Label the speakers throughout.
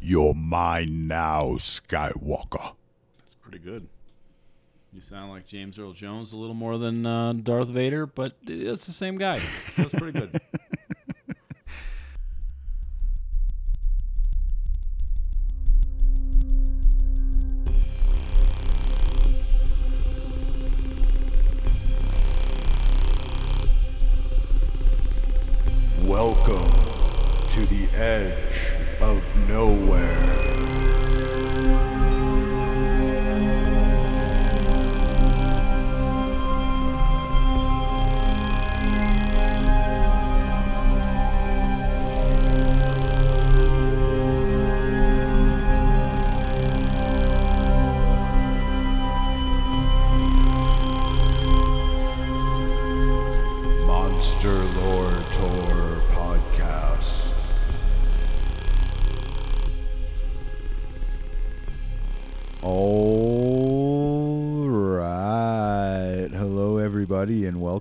Speaker 1: You're mine now, Skywalker.
Speaker 2: That's pretty good. You sound like James Earl Jones a little more than uh, Darth Vader, but it's the same guy. So that's pretty good.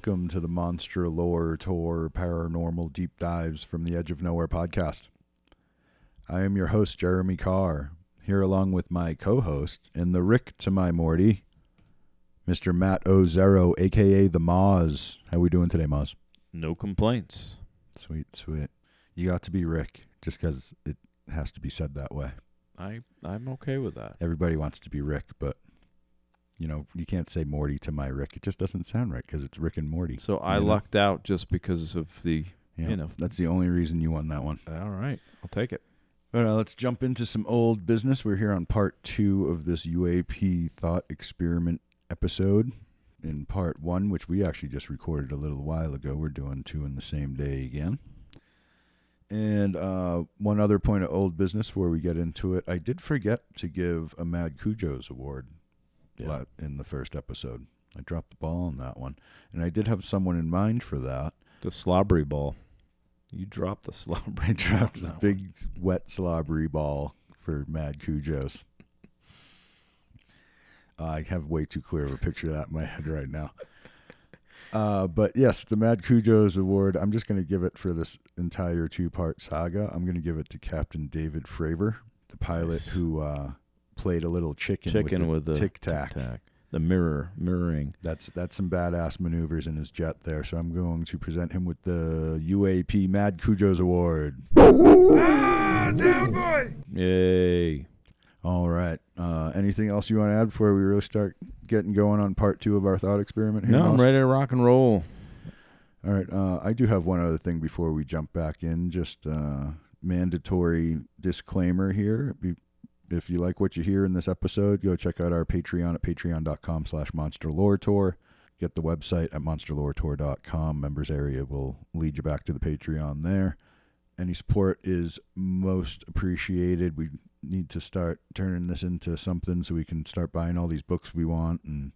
Speaker 1: welcome to the Monster Lore Tour
Speaker 3: Paranormal Deep Dives from the Edge of Nowhere podcast. I am your host, Jeremy Carr, here along with my co host and the Rick to my Morty, Mr. Matt Ozero, aka the Moz. How are we doing today, Moz?
Speaker 2: No complaints.
Speaker 3: Sweet, sweet. You got to be Rick just because it has to be said that way.
Speaker 2: I I'm okay with that.
Speaker 3: Everybody wants to be Rick, but you know you can't say Morty to my Rick. It just doesn't sound right because it's Rick and Morty.
Speaker 2: So I
Speaker 3: You know?
Speaker 2: lucked out just because of the.
Speaker 3: Yeah,
Speaker 2: you know.
Speaker 3: that's the only reason you won that one.
Speaker 2: All right, I'll take it.
Speaker 3: But uh, let's jump into some old business. We're here on part two of this UAP thought experiment episode. In part one, which we actually just recorded a little while ago, we're doing two in the same day again. And uh, one other point of old business before we get into it, I did forget to give a Mad Cujo's award
Speaker 2: Yeah.
Speaker 3: in the first episode. I dropped the ball on that one, and I did have someone in mind for that.
Speaker 2: The slobbery ball. You dropped the slobbery.
Speaker 3: I dropped the big wet slobbery ball for Mad Cujo's. I have way too clear of a picture of that in my head right now. Uh, but yes, the Mad Cujo's award. I'm just going to give it for this entire two-part saga. I'm going to give it to Captain David Fravor, the pilot
Speaker 2: Nice.
Speaker 3: who uh, played a little chicken,
Speaker 2: Chicken with the
Speaker 3: tic tac.
Speaker 2: tic-tac. The mirror mirroring.
Speaker 3: That's that's some badass maneuvers in his jet there. So I'm going to present him with the UAP Mad Cujo's award. Ah, down boy!
Speaker 2: Yay!
Speaker 3: All right. Uh, anything else you want to add before we really start getting going on part two of our thought experiment here?
Speaker 2: No, I'm ready to rock and roll.
Speaker 3: All right. Uh, I do have one other thing before we jump back in. Just uh, mandatory disclaimer here. Be- if you like what you hear in this episode, go check out our Patreon at patreon.com slash monster lore tour. Get the website at monsterloretour.com. Members area will lead you back to the Patreon there. Any support is most appreciated. We need to start turning this into something so we can start buying all these books we want and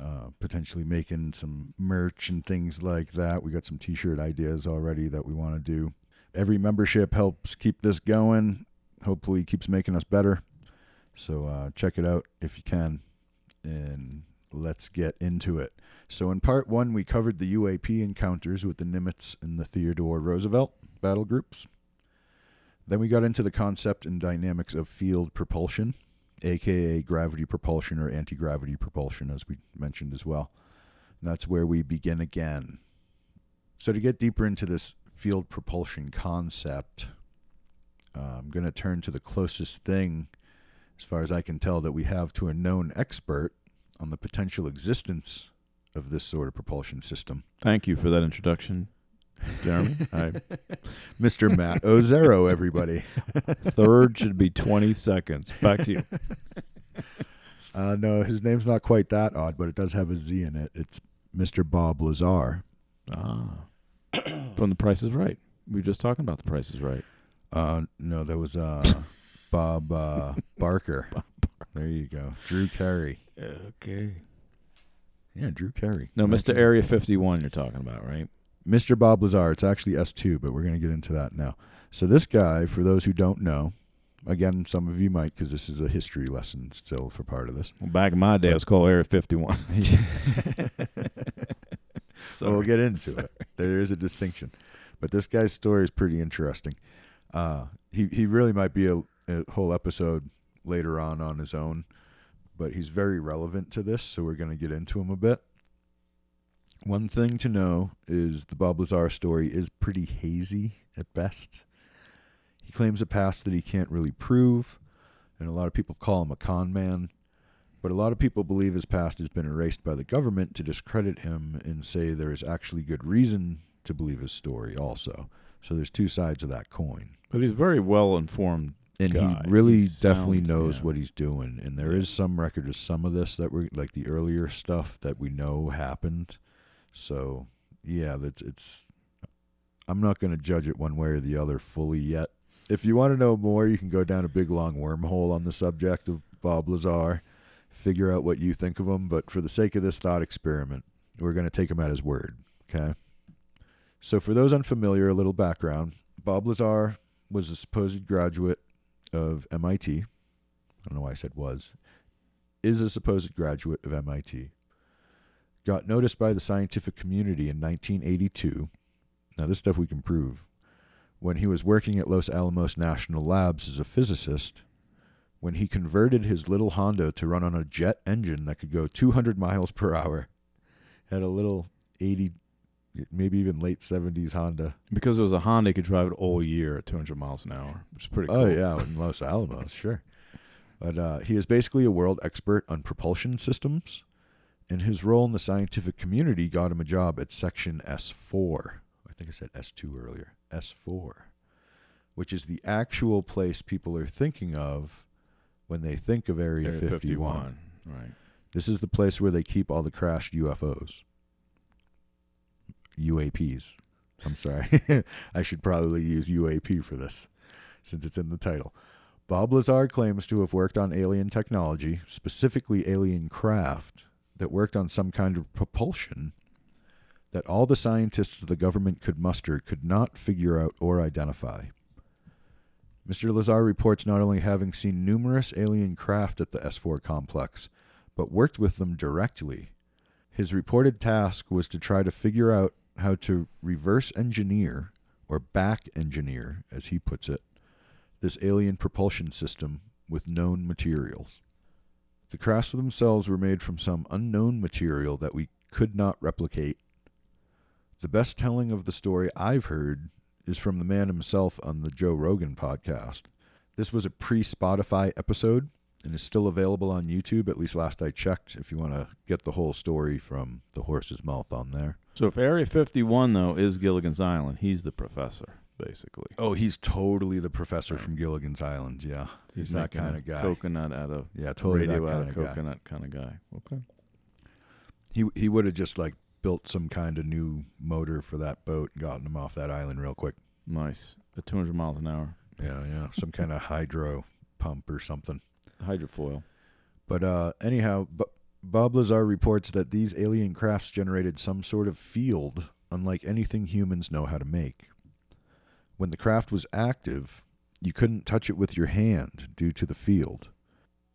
Speaker 3: uh, potentially making some merch and things like that. We got some t-shirt ideas already that we want to do. Every membership helps keep this going. Hopefully, keeps making us better. So uh, check it out if you can, and let's get into it. So in part one, we covered the UAP encounters with the Nimitz and the Theodore Roosevelt battle groups. Then we got into the concept and dynamics of field propulsion, aka gravity propulsion or anti gravity propulsion, as we mentioned as well. And that's where we begin again. So, to get deeper into this field propulsion concept, uh, I'm going to turn to the closest thing, as far as I can tell, that we have to a known expert on the potential existence of this sort of propulsion system,
Speaker 2: Thank you for that introduction, Jeremy. I,
Speaker 3: Mr. Matt Ozero, everybody.
Speaker 2: third should be 20 seconds. Back to you.
Speaker 3: Uh, no, his name's not quite that odd, but it does have a Z in it. It's Mr. Bob Lazar.
Speaker 2: Ah, from The Price is Right. We were just talking about The Price is Right.
Speaker 3: Uh, no, that was uh, Bob uh, Barker. There you go. Drew Carey.
Speaker 2: Okay.
Speaker 3: Yeah, Drew Carey.
Speaker 2: No, Mr.
Speaker 3: Imagine-
Speaker 2: Area 51 you're talking about, right?
Speaker 3: Mr. Bob Lazar. It's actually S2, but we're going to get into that now. So, this guy, for those who don't know, again, some of you might because this is a history lesson still for part of this.
Speaker 2: Well, back in my day, it was called Area 51.
Speaker 3: So we'll get into it. There is a distinction, but this guy's story is pretty interesting. Uh, he he really might be a a whole episode later on on his own, but he's very relevant to this, so we're going to get into him a bit. One thing to know is the Bob Lazar story is pretty hazy at best. He claims a past that he can't really prove, and a lot of people call him a con man. But a lot of people believe his past has been erased by the government to discredit him and say there is actually good reason to believe his story also. So there's two sides of that coin.
Speaker 2: But he's very well informed.
Speaker 3: And
Speaker 2: guy.
Speaker 3: he really
Speaker 2: He's
Speaker 3: definitely
Speaker 2: sound,
Speaker 3: knows
Speaker 2: yeah.
Speaker 3: what he's doing. And there is
Speaker 2: Yeah.
Speaker 3: some record of some of this that we're like the earlier stuff that we know happened. So yeah, that's it's I'm not gonna judge it one way or the other fully yet. If you want to know more, you can go down a big long wormhole on the subject of Bob Lazar, figure out what you think of him, but for the sake of this thought experiment, we're gonna take him at his word. Okay. So for those unfamiliar, a little background. Bob Lazar was a supposed graduate of MIT. I don't know why I said was. Is a supposed graduate of MIT. Got noticed by the scientific community in 1982. Now, this stuff we can prove. When he was working at Los Alamos National Labs as a physicist, when he converted his little Honda to run on a jet engine that could go 200 miles per hour, had a little 80, maybe even late 70s Honda.
Speaker 2: Because it was a Honda, he could drive it all year at 200 miles an hour, which is pretty cool.
Speaker 3: Oh yeah, in Los Alamos, sure. But uh, he is basically a world expert on propulsion systems, and his role in the scientific community got him a job at Section S4. I think I said S2 earlier. S4, which is the actual place people are thinking of when they think of Area,
Speaker 2: Area
Speaker 3: 51.
Speaker 2: 51. Right.
Speaker 3: This is the place where they keep all the crashed UFOs. UAPs. I'm sorry. I should probably use UAP for this since it's in the title. Bob Lazar claims to have worked on alien technology, specifically alien craft, that worked on some kind of propulsion that all the scientists the government could muster could not figure out or identify. Mr. Lazar reports not only having seen numerous alien craft at the S4 complex, but worked with them directly. His reported task was to try to figure out how to reverse engineer, or back engineer, as he puts it, this alien propulsion system with known materials. The crafts themselves were made from some unknown material that we could not replicate. The best telling of the story I've heard is from the man himself on the Joe Rogan podcast. This was a pre Spotify episode and is still available on YouTube, at least last I checked, if you want to get the whole story from the horse's mouth on there.
Speaker 2: So if Area 51, though, is Gilligan's Island, he's the professor, basically.
Speaker 3: Oh, he's totally the professor from Gilligan's Island. Yeah. He's, that kind of guy.
Speaker 2: Coconut out of
Speaker 3: Yeah, totally that
Speaker 2: radio
Speaker 3: kind
Speaker 2: out
Speaker 3: of
Speaker 2: of
Speaker 3: guy.
Speaker 2: coconut kind of guy. Okay.
Speaker 3: He he would have just like built some kind of new motor for that boat and gotten him off that island real quick.
Speaker 2: Nice. At 200 miles an hour.
Speaker 3: Yeah, yeah, some kind of hydro pump or something.
Speaker 2: Hydrofoil.
Speaker 3: But uh, anyhow, B- Bob Lazar reports that these alien crafts generated some sort of field unlike anything humans know how to make. When the craft was active, you couldn't touch it with your hand due to the field.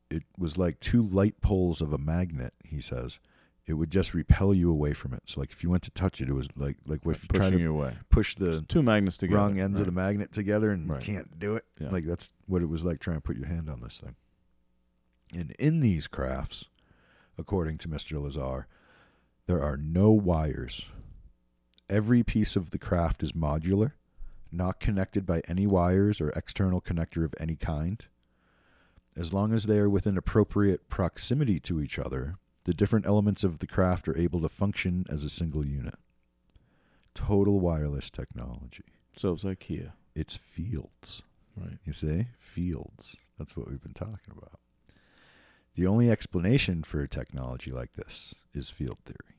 Speaker 3: It was like two light poles of a magnet, he says. It would just repel you away from it. So like if you went to touch it, it was like like if you try
Speaker 2: Pushing
Speaker 3: to
Speaker 2: you away.
Speaker 3: push the
Speaker 2: Two magnets together.
Speaker 3: wrong ends of the magnet together and
Speaker 2: Right.
Speaker 3: you can't do it.
Speaker 2: Yeah.
Speaker 3: Like that's what it was like trying to put your hand on this thing. And in these crafts, according to Mr. Lazar, there are no wires. Every piece of the craft is modular, not connected by any wires or external connector of any kind. As long as they are within appropriate proximity to each other, the different elements of the craft are able to function as a single unit. Total wireless technology.
Speaker 2: So it's IKEA.
Speaker 3: It's fields.
Speaker 2: Right.
Speaker 3: You see? Fields. That's what we've been talking about. The only explanation for a technology like this is field theory.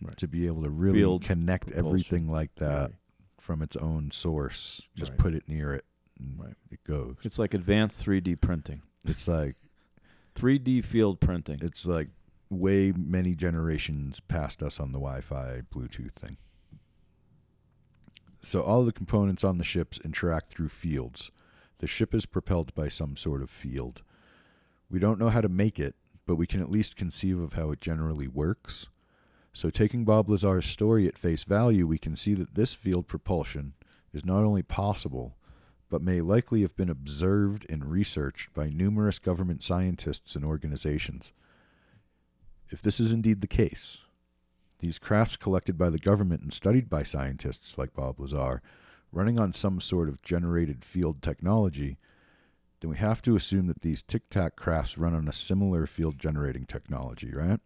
Speaker 2: Right.
Speaker 3: To be able to really
Speaker 2: Field
Speaker 3: connect everything like that from its own source, just
Speaker 2: Right.
Speaker 3: put it near it and
Speaker 2: Right.
Speaker 3: it goes.
Speaker 2: It's like advanced 3D printing.
Speaker 3: It's like
Speaker 2: 3D field printing.
Speaker 3: it's like way many generations past us on the Wi-Fi Bluetooth thing. So all the components on the ships interact through fields. The ship is propelled by some sort of field. We don't know how to make it, but we can at least conceive of how it generally works. So taking Bob Lazar's story at face value, we can see that this field propulsion is not only possible, but may likely have been observed and researched by numerous government scientists and organizations. If this is indeed the case, these crafts collected by the government and studied by scientists like Bob Lazar, running on some sort of generated field technology, then we have to assume that these tic tac crafts run on a similar field generating technology, right?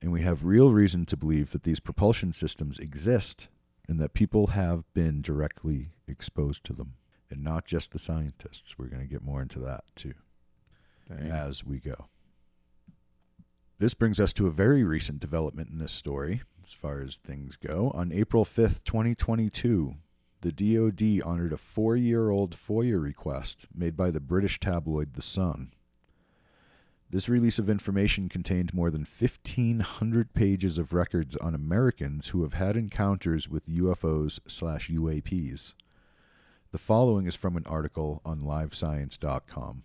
Speaker 3: And we have real reason to believe that these propulsion systems exist and that people have been directly exposed to them, and not just the scientists. We're going to get more into that too
Speaker 2: Dang.
Speaker 3: as we go. This brings us to a very recent development in this story, as far as things go. On April 5th, 2022, the DoD honored a four year old FOIA request made by the British tabloid The Sun. This release of information contained more than 1,500 pages of records on Americans who have had encounters with UFOs slash UAPs. The following is from an article on livescience.com.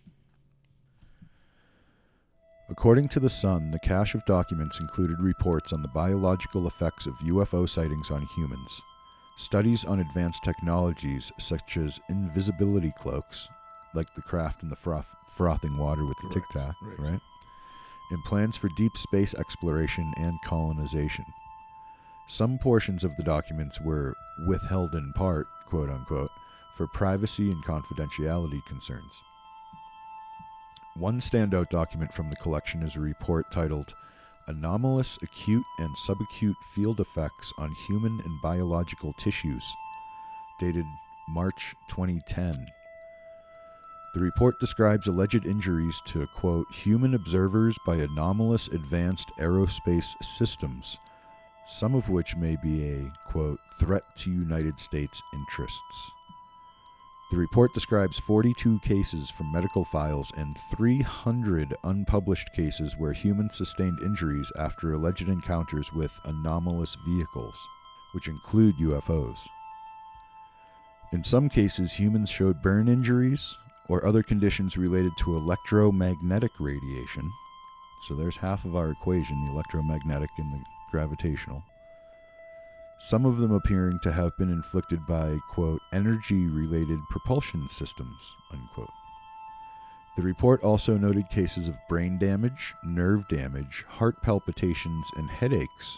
Speaker 3: According to The Sun, the cache of documents included reports on the biological effects of UFO sightings on humans, studies on advanced technologies such as invisibility cloaks, like the craft in the froth- frothing water with the tic tac,
Speaker 2: right.
Speaker 3: right? And plans for deep space exploration and colonization. Some portions of the documents were withheld in part, quote unquote, for privacy and confidentiality concerns. One standout document from the collection is a report titled Anomalous Acute and Subacute Field Effects on Human and Biological Tissues, dated March 2010. The report describes alleged injuries to, quote, human observers by anomalous advanced aerospace systems, some of which may be a, quote, threat to United States interests. The report describes 42 cases from medical files and 300 unpublished cases where humans sustained injuries after alleged encounters with anomalous vehicles, which include UFOs. In some cases, humans showed burn injuries or other conditions related to electromagnetic radiation. So there's half of our equation the electromagnetic and the gravitational some of them appearing to have been inflicted by, quote, energy related propulsion systems, unquote. The report also noted cases of brain damage, nerve damage, heart palpitations, and headaches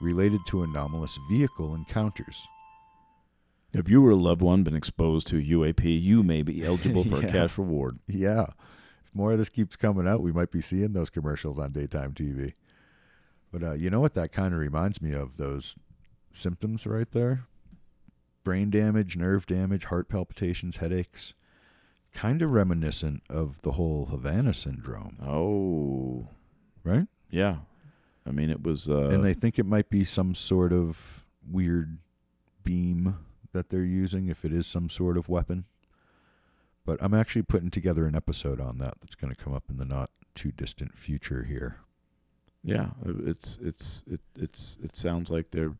Speaker 3: related to anomalous vehicle encounters.
Speaker 2: If you or a loved one been exposed to UAP, you may be eligible for
Speaker 3: Yeah.
Speaker 2: a cash reward.
Speaker 3: Yeah. If more of this keeps coming out, we might be seeing those commercials on daytime TV. But uh, you know what that kind of reminds me of? Those symptoms right there brain damage, nerve damage, heart palpitations, headaches. Kind of reminiscent of the whole Havana syndrome,
Speaker 2: Oh,
Speaker 3: right?
Speaker 2: yeah. I mean, it was. Uh,
Speaker 3: and they think it might be some sort of weird beam that they're using, if it is some sort of weapon. But I'm actually putting together an episode on that that's going to come up in the not too distant future here.
Speaker 2: Yeah, it's it's it it's it sounds like they're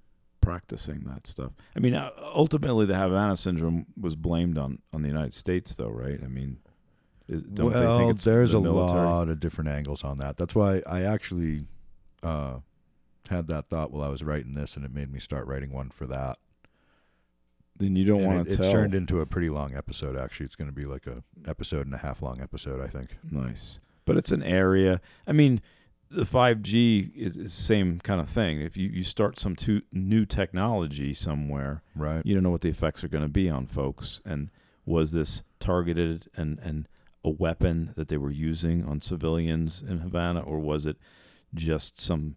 Speaker 2: practicing that stuff. I mean, uh, ultimately, the Havana syndrome was blamed on on the United States, though, right? I mean, is, don't they
Speaker 3: well,
Speaker 2: think it's
Speaker 3: there's
Speaker 2: the
Speaker 3: a lot of different angles on that. That's why I actually uh, had that thought while I was writing this, and it made me start writing one for that.
Speaker 2: Then you don't want
Speaker 3: it,
Speaker 2: to
Speaker 3: it's turned into a pretty long episode. Actually, it's going to be like a episode and a half long episode. I think.
Speaker 2: Nice, but it's an area. I mean, the five G is, is the same kind of thing. If you you start some two, new technology somewhere,
Speaker 3: Right.
Speaker 2: you don't know what the effects are going to be on folks. And was this targeted and and a weapon that they were using on civilians in Havana, or was it just some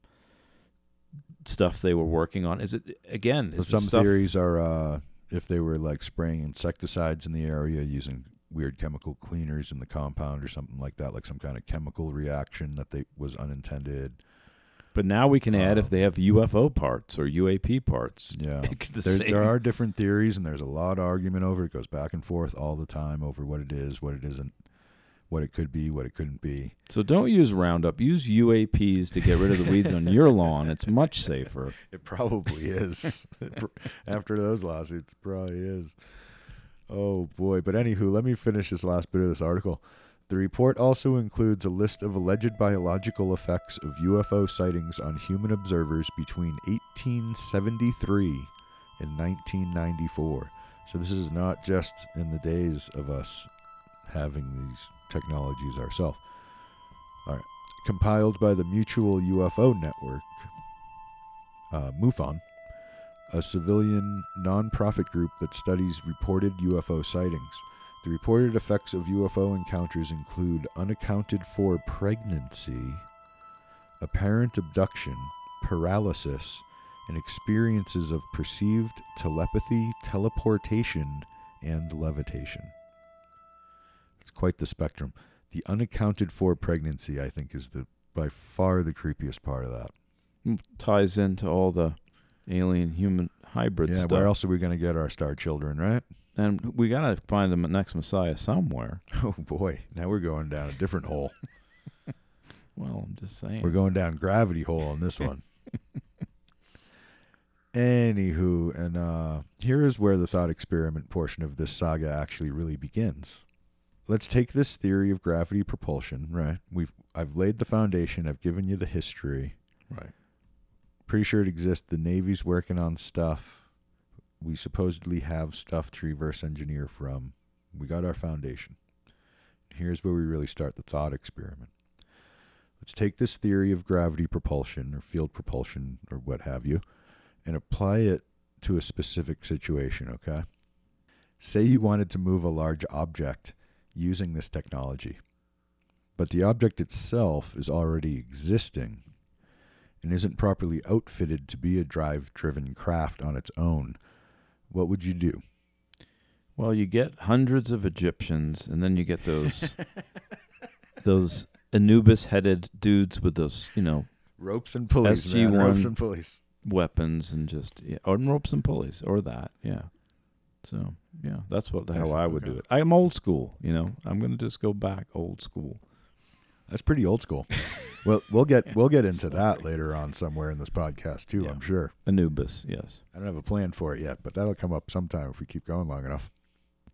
Speaker 2: stuff they were working on? Is it again? Is
Speaker 3: some
Speaker 2: stuff,
Speaker 3: theories are uh, if they were like spraying insecticides in the area using weird chemical cleaners in the compound or something like that, like some kind of chemical reaction that they was unintended.
Speaker 2: But now we can add
Speaker 3: Uh,
Speaker 2: if they have UFO parts or UAP parts.
Speaker 3: Yeah.
Speaker 2: The
Speaker 3: There, there are different theories, and there's a lot of argument over it. It goes back and forth all the time over what it is, what it isn't, what it could be, what it couldn't be.
Speaker 2: So don't use Roundup. Use UAPs to get rid of the weeds on your lawn. It's much safer.
Speaker 3: It probably is. After those lawsuits, it probably is. Oh boy! But anywho, let me finish this last bit of this article. The report also includes a list of alleged biological effects of UFO sightings on human observers between 1873 and 1994. So this is not just in the days of us having these technologies ourselves. All right. Compiled by the Mutual UFO Network, uh, MUFON, a civilian nonprofit group that studies reported UFO sightings. The reported effects of UFO encounters include unaccounted for pregnancy, apparent abduction, paralysis, and experiences of perceived telepathy, teleportation, and levitation. It's quite the spectrum. The unaccounted for pregnancy, I think, is the by far the creepiest part of that.
Speaker 2: Mm, Ties into all the alien human hybrid
Speaker 3: yeah,
Speaker 2: stuff.
Speaker 3: where else are we going to get our star children, right?
Speaker 2: And we gotta find the next Messiah somewhere.
Speaker 3: Oh boy, now we're going down a different hole.
Speaker 2: Well, I'm just saying.
Speaker 3: We're going down gravity hole on this one. Anywho, and uh, here is where the thought experiment portion of this saga actually really begins. Let's take this theory of gravity propulsion, right? We've I've laid the foundation, I've given you the history.
Speaker 2: right.
Speaker 3: Pretty sure it exists. The Navy's working on stuff. We supposedly have stuff to reverse engineer from. We got our foundation. Here's where we really start the thought experiment. Let's take this theory of gravity propulsion or field propulsion or what have you and apply it to a specific situation, okay? Say you wanted to move a large object using this technology, but the object itself is already existing and isn't properly outfitted to be a drive driven craft on its own. What would you do?
Speaker 2: Well, you get hundreds of Egyptians, and then you get those those Anubis-headed dudes with those, you know,
Speaker 3: Ropes and pulleys.
Speaker 2: SG-1.
Speaker 3: Ropes and pulleys.
Speaker 2: weapons and just yeah, or ropes and pulleys or that. Yeah. So yeah, that's what how
Speaker 3: Nice.
Speaker 2: I would
Speaker 3: Okay.
Speaker 2: do it. I'm old school, you know. I'm gonna just go back old school.
Speaker 3: That's pretty old school. well, we'll get we'll get into that later on somewhere in this podcast too.
Speaker 2: Yeah.
Speaker 3: I'm sure.
Speaker 2: Anubis, yes.
Speaker 3: I don't have a plan for it yet, but that'll come up sometime if we keep going long enough.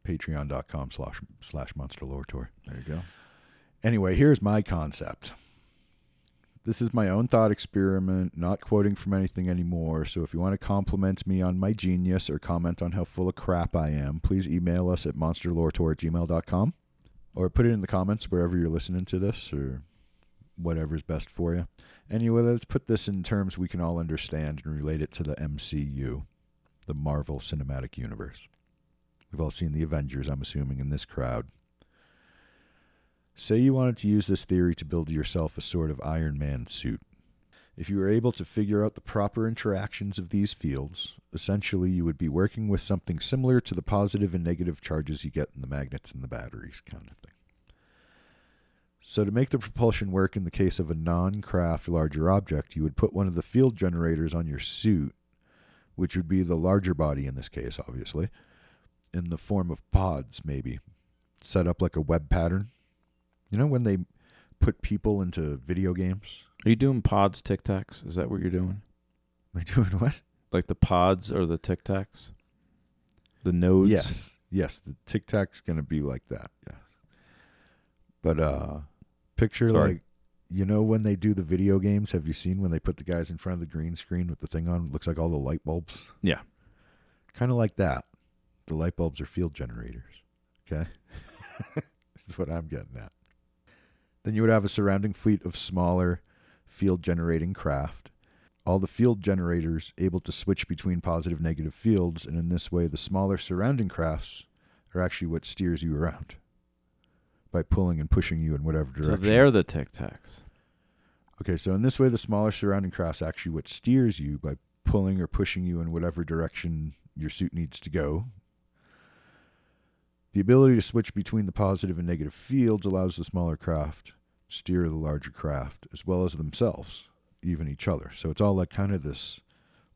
Speaker 3: Patreon.com slash slash Monster Lore Tour.
Speaker 2: There you go.
Speaker 3: Anyway, here's my concept. This is my own thought experiment, not quoting from anything anymore. So if you want to compliment me on my genius or comment on how full of crap I am, please email us at monsterloretour at gmail.com or put it in the comments wherever you're listening to this or whatever's best for you. Anyway, let's put this in terms we can all understand and relate it to the MCU, the Marvel Cinematic Universe. We've all seen the Avengers, I'm assuming, in this crowd. Say you wanted to use this theory to build yourself a sort of Iron Man suit. If you were able to figure out the proper interactions of these fields, essentially you would be working with something similar to the positive and negative charges you get in the magnets and the batteries kind of thing. So, to make the propulsion work in the case of a non craft larger object, you would put one of the field generators on your suit, which would be the larger body in this case, obviously, in the form of pods, maybe, set up like a web pattern. You know, when they put people into video games?
Speaker 2: Are you doing pods tic tacs? Is that what you're doing?
Speaker 3: Am I doing what?
Speaker 2: Like the pods or the tic tacs? The nodes?
Speaker 3: Yes. Yes, the Tic Tac's going to be like that. Yeah. But uh picture
Speaker 2: Sorry.
Speaker 3: like you know when they do the video games, have you seen when they put the guys in front of the green screen with the thing on? It looks like all the light bulbs.
Speaker 2: Yeah.
Speaker 3: Kind of like that. The light bulbs are field generators. Okay? this is what I'm getting at. Then you would have a surrounding fleet of smaller field generating craft. All the field generators able to switch between positive negative fields, and in this way, the smaller surrounding crafts are actually what steers you around by pulling and pushing you in whatever direction.
Speaker 2: So they're the tic tacs.
Speaker 3: Okay, so in this way, the smaller surrounding craft's actually what steers you by pulling or pushing you in whatever direction your suit needs to go. The ability to switch between the positive and negative fields allows the smaller craft steer the larger craft, as well as themselves, even each other. So it's all like kind of this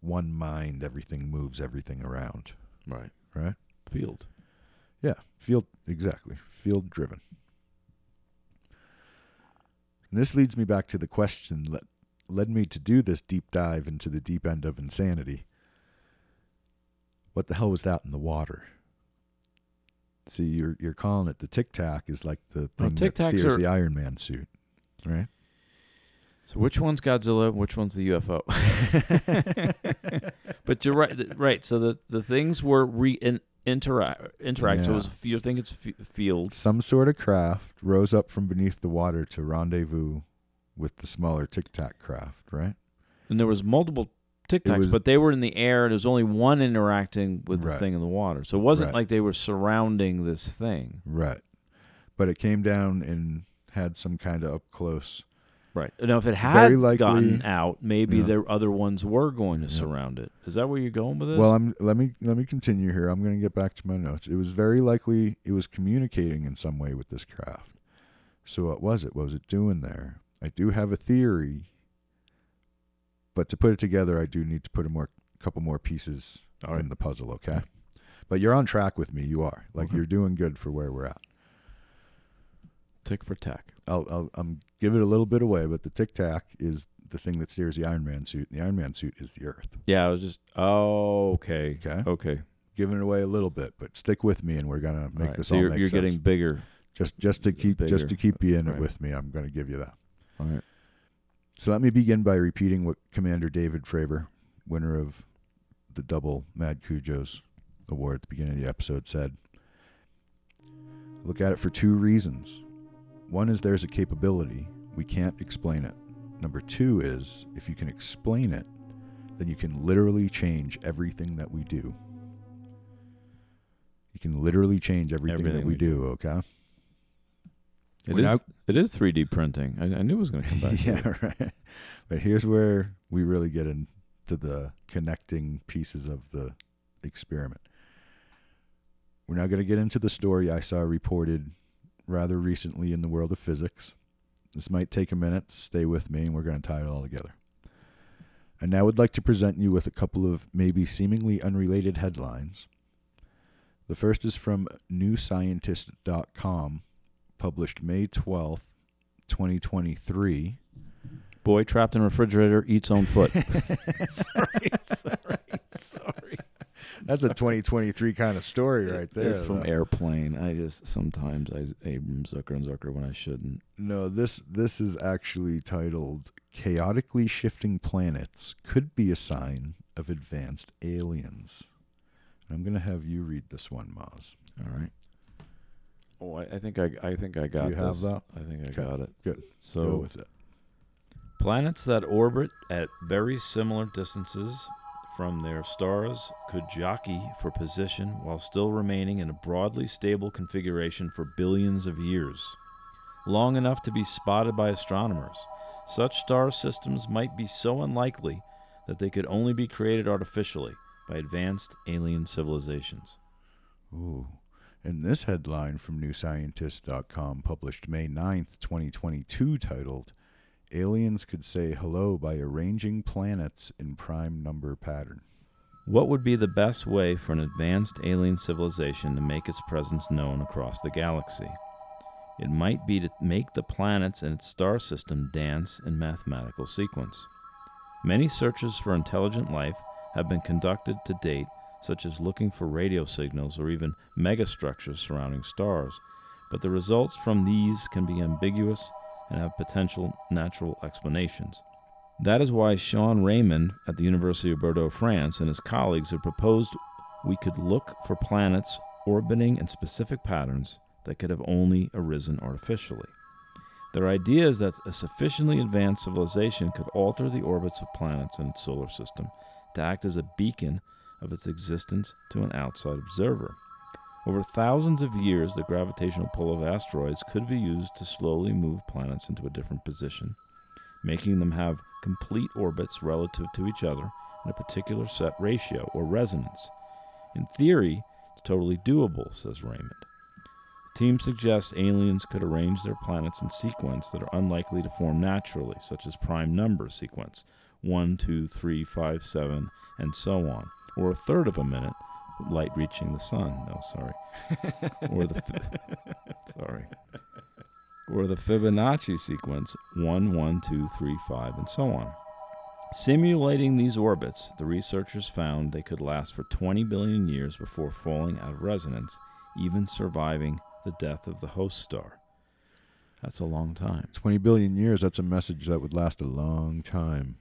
Speaker 3: one mind, everything moves everything around,
Speaker 2: Right.
Speaker 3: right?
Speaker 2: Field.
Speaker 3: Yeah, field exactly, field driven. And this leads me back to the question that led me to do this deep dive into the deep end of insanity. What the hell was that in the water? See, you're you're calling it the Tic Tac is like the thing
Speaker 2: Tic
Speaker 3: that steers
Speaker 2: are-
Speaker 3: the Iron Man suit, right?
Speaker 2: So which one's Godzilla? Which one's the UFO? but you're right. Right. So the the things were re in interact interact. So it was, you think it's f- field.
Speaker 3: Some sort of craft rose up from beneath the water to rendezvous with the smaller Tic Tac craft, right?
Speaker 2: and there was multiple tic tacs,
Speaker 3: was-
Speaker 2: but they were in the air. and There was only one interacting with the thing in the water, so it wasn't
Speaker 3: Right.
Speaker 2: like they were surrounding this thing.
Speaker 3: Right. But it came down and had some kind of up close.
Speaker 2: Right now, if it had
Speaker 3: likely-
Speaker 2: gotten out, maybe
Speaker 3: Yeah.
Speaker 2: there other ones were going to
Speaker 3: Yeah.
Speaker 2: surround it. Is that where you're going with this?
Speaker 3: Well, I'm let me let me continue here. I'm going to get back to my notes. It was very likely it was communicating in some way with this craft. So what was it? What was it doing there? I do have a theory, but to put it together, I do need to put a more couple more pieces
Speaker 2: All right.
Speaker 3: in the puzzle. Okay, but you're on track with me. You are like
Speaker 2: Okay.
Speaker 3: you're doing good for where we're at.
Speaker 2: tick for tack.
Speaker 3: I'll, I'll I'm give it a little bit away, but the Tic Tac is the thing that steers the Iron Man suit. And the Iron Man suit is the Earth.
Speaker 2: Yeah, I was just. Oh, okay.
Speaker 3: Okay,
Speaker 2: Okay.
Speaker 3: giving it away a little bit, but stick with me, and we're gonna make
Speaker 2: all right.
Speaker 3: this
Speaker 2: so
Speaker 3: all
Speaker 2: you're,
Speaker 3: make
Speaker 2: you're
Speaker 3: sense.
Speaker 2: getting bigger.
Speaker 3: just just to keep just to keep you in
Speaker 2: Right.
Speaker 3: it with me. I'm gonna give you that.
Speaker 2: All right.
Speaker 3: So let me begin by repeating what Commander David Fravor, winner of the double Mad Cujo's award at the beginning of the episode, said. Look at it for two reasons. One is there's a capability, we can't explain it. Number two is if you can explain it, then you can literally change everything that we do. You can literally change everything,
Speaker 2: Everything
Speaker 3: that we,
Speaker 2: we
Speaker 3: do, okay?
Speaker 2: It
Speaker 3: We're
Speaker 2: is.
Speaker 3: now-
Speaker 2: It is 3D printing. I, I knew it was going to come back.
Speaker 3: yeah, right. But here's where we really get into the connecting pieces of the experiment. We're now going to get into the story I saw reported rather recently in the world of physics. This might take a minute. Stay with me, and we're going to tie it all together. I now would like to present you with a couple of maybe seemingly unrelated headlines. The first is from NewScientist.com, published May 12th, 2023.
Speaker 2: Boy trapped in refrigerator eats own foot. sorry, sorry, sorry.
Speaker 3: That's a 2023 kind of story right there.
Speaker 2: It's from
Speaker 3: though.
Speaker 2: Airplane. I just sometimes I aim Zucker and Zucker when I shouldn't.
Speaker 3: No, this this is actually titled "Chaotically Shifting Planets Could Be a Sign of Advanced Aliens." I'm gonna have you read this one, Maz.
Speaker 2: All right. Oh, I, I think I I think I got
Speaker 3: you have
Speaker 2: this.
Speaker 3: that?
Speaker 2: I think I
Speaker 3: Okay,
Speaker 2: got it.
Speaker 3: good.
Speaker 2: So
Speaker 3: Go with it.
Speaker 2: Planets that orbit at very similar distances from their stars could jockey for position while still remaining in a broadly stable configuration for billions of years, long enough to be spotted by astronomers. Such star systems might be so unlikely that they could only be created artificially by advanced alien civilizations.
Speaker 3: Ooh. And this headline from NewScientist.com, published May 9th, 2022, titled Aliens Could Say Hello by Arranging Planets in Prime Number Pattern.
Speaker 2: What would be the best way for an advanced alien civilization to make its presence known across the galaxy? It might be to make the planets in its star system dance in mathematical sequence. Many searches for intelligent life have been conducted to date, such as looking for radio signals or even megastructures surrounding stars, but the results from these can be ambiguous and have potential natural explanations. That is why Sean Raymond at the University of Bordeaux, France, and his colleagues have proposed we could look for planets orbiting in specific patterns that could have only arisen artificially. Their idea is that a sufficiently advanced civilization could alter the orbits of planets in its solar system to act as a beacon of its existence to an outside observer. Over thousands of years, the gravitational pull of asteroids could be used to slowly move planets into a different position, making them have complete orbits relative to each other in a particular set ratio or resonance. In theory, it's totally doable, says Raymond. The team suggests aliens could arrange their planets in sequence that are unlikely to form naturally, such as prime number sequence 1, 2, 3, 5, 7, and so on, or a third of a minute, light reaching the sun. No, sorry. or the sorry. Or the Fibonacci sequence 1, 1, 2, 3, 5, and so on. Simulating these orbits, the researchers found they could last for 20 billion years before falling out of resonance, even surviving the death of the host star. That's a long time.
Speaker 3: 20 billion years, that's a message that would last a long time.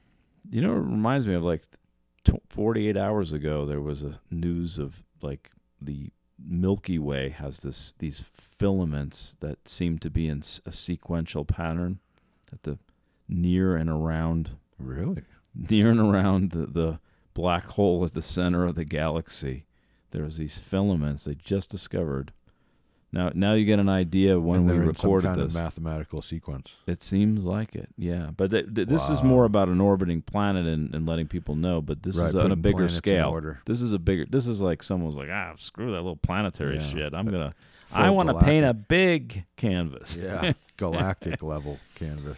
Speaker 2: You know, it reminds me of like tw 48 hours ago, there was a news of like the Milky Way has this these filaments that seem to be in a sequential pattern at the near and around
Speaker 3: Really?
Speaker 2: near and around the, the black hole at the center of the galaxy. There's these filaments they just discovered. Now, now you get an idea of when we
Speaker 3: they're in some
Speaker 2: recorded
Speaker 3: kind
Speaker 2: this.
Speaker 3: of mathematical sequence.
Speaker 2: It seems like it, yeah. But th- th- this is more about an orbiting planet and, and letting people know. But this
Speaker 3: right,
Speaker 2: is on a bigger scale. This is a bigger. This is like someone's like, ah, screw that little planetary
Speaker 3: Yeah.
Speaker 2: shit. I'm gonna.
Speaker 3: Full
Speaker 2: I want to paint a big canvas.
Speaker 3: yeah galactic level canvas.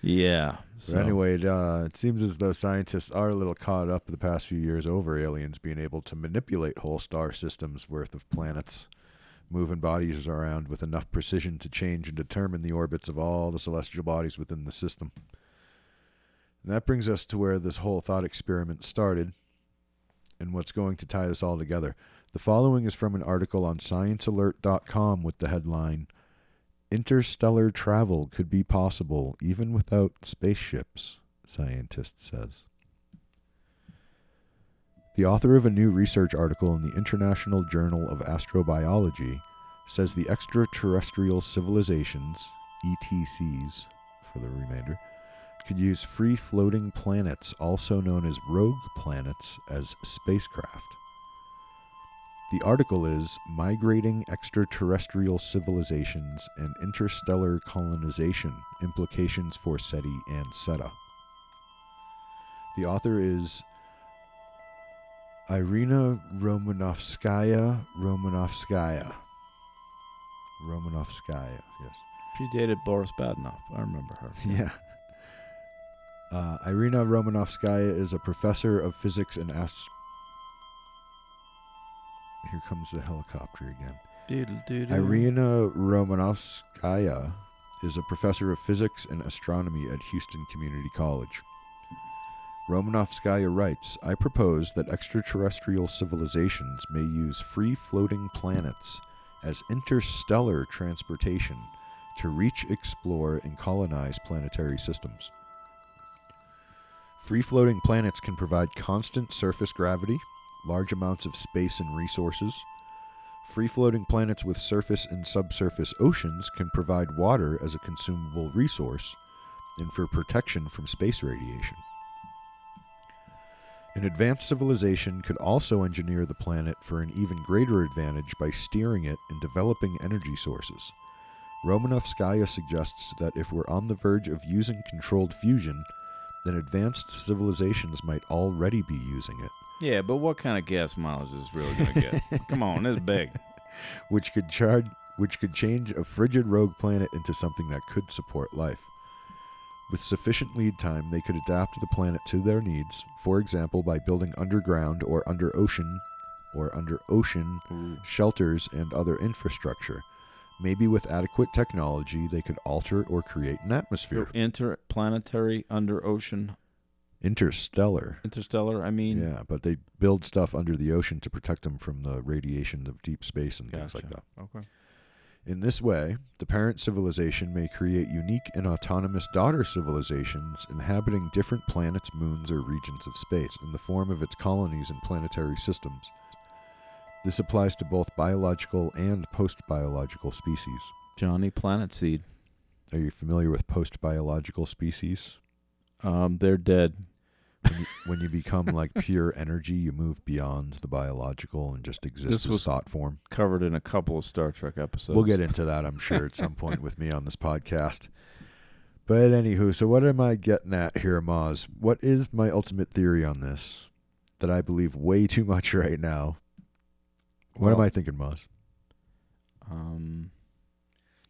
Speaker 2: yeah.
Speaker 3: But
Speaker 2: So
Speaker 3: anyway, it, uh, it seems as though scientists are a little caught up the past few years over aliens being able to manipulate whole star systems worth of planets, moving bodies around with enough precision to change and determine the orbits of all the celestial bodies within the system. And that brings us to where this whole thought experiment started and what's going to tie this all together. The following is from an article on sciencealert.com with the headline Interstellar travel could be possible even without spaceships, scientist says. The author of a new research article in the International Journal of Astrobiology says the extraterrestrial civilizations, ETCs for the remainder, could use free floating planets, also known as rogue planets, as spacecraft. The article is Migrating Extraterrestrial Civilizations and Interstellar Colonization Implications for SETI and SETA. The author is Irina Romanovskaya. Romanovskaya. Romanovskaya, yes.
Speaker 2: she dated Boris Badenov. I remember her.
Speaker 3: Yeah. Uh, Irina Romanovskaya is a professor of physics and ast. Here comes the helicopter again. Irina Romanovskaya is a professor of physics and astronomy at Houston Community College. Romanovskaya writes I propose that extraterrestrial civilizations may use free floating planets as interstellar transportation to reach, explore, and colonize planetary systems. Free floating planets can provide constant surface gravity, large amounts of space and resources. Free floating planets with surface and subsurface oceans can provide water as a consumable resource and for protection from space radiation. An advanced civilization could also engineer the planet for an even greater advantage by steering it and developing energy sources. Romanovskaya suggests that if we're on the verge of using controlled fusion, then advanced civilizations might already be using it,
Speaker 2: Yeah, but what kind of gas mileage is this really gonna get? Come on, it's big.
Speaker 3: which could charge which could change a frigid rogue planet into something that could support life. With sufficient lead time, they could adapt the planet to their needs, for example, by building underground or under ocean or under ocean
Speaker 2: Ooh.
Speaker 3: shelters and other infrastructure. Maybe with adequate technology, they could alter or create an atmosphere.
Speaker 2: Interplanetary, under ocean,
Speaker 3: Interstellar.
Speaker 2: interstellar. I mean,
Speaker 3: Yeah, but they build stuff under the ocean to protect them from the radiation of deep space and things like that.
Speaker 2: Okay.
Speaker 3: In this way, the parent civilization may create unique and autonomous daughter civilizations inhabiting different planets, moons, or regions of space in the form of its colonies and planetary systems. This applies to both biological and post biological species.
Speaker 2: Johnny Planet Seed.
Speaker 3: Are you familiar with post biological species?
Speaker 2: Um, they're dead.
Speaker 3: When you, when you become like pure energy, you move beyond the biological and just exist
Speaker 2: This
Speaker 3: as
Speaker 2: was-
Speaker 3: thought form.
Speaker 2: Covered in a couple of Star Trek episodes.
Speaker 3: We'll get into that, I'm sure, at some point with me on this podcast. But anywho, so what am I getting at here, Moz? What is my ultimate theory on this that I believe way too much right now? What am
Speaker 2: Well,
Speaker 3: I thinking, Moz?
Speaker 2: Um,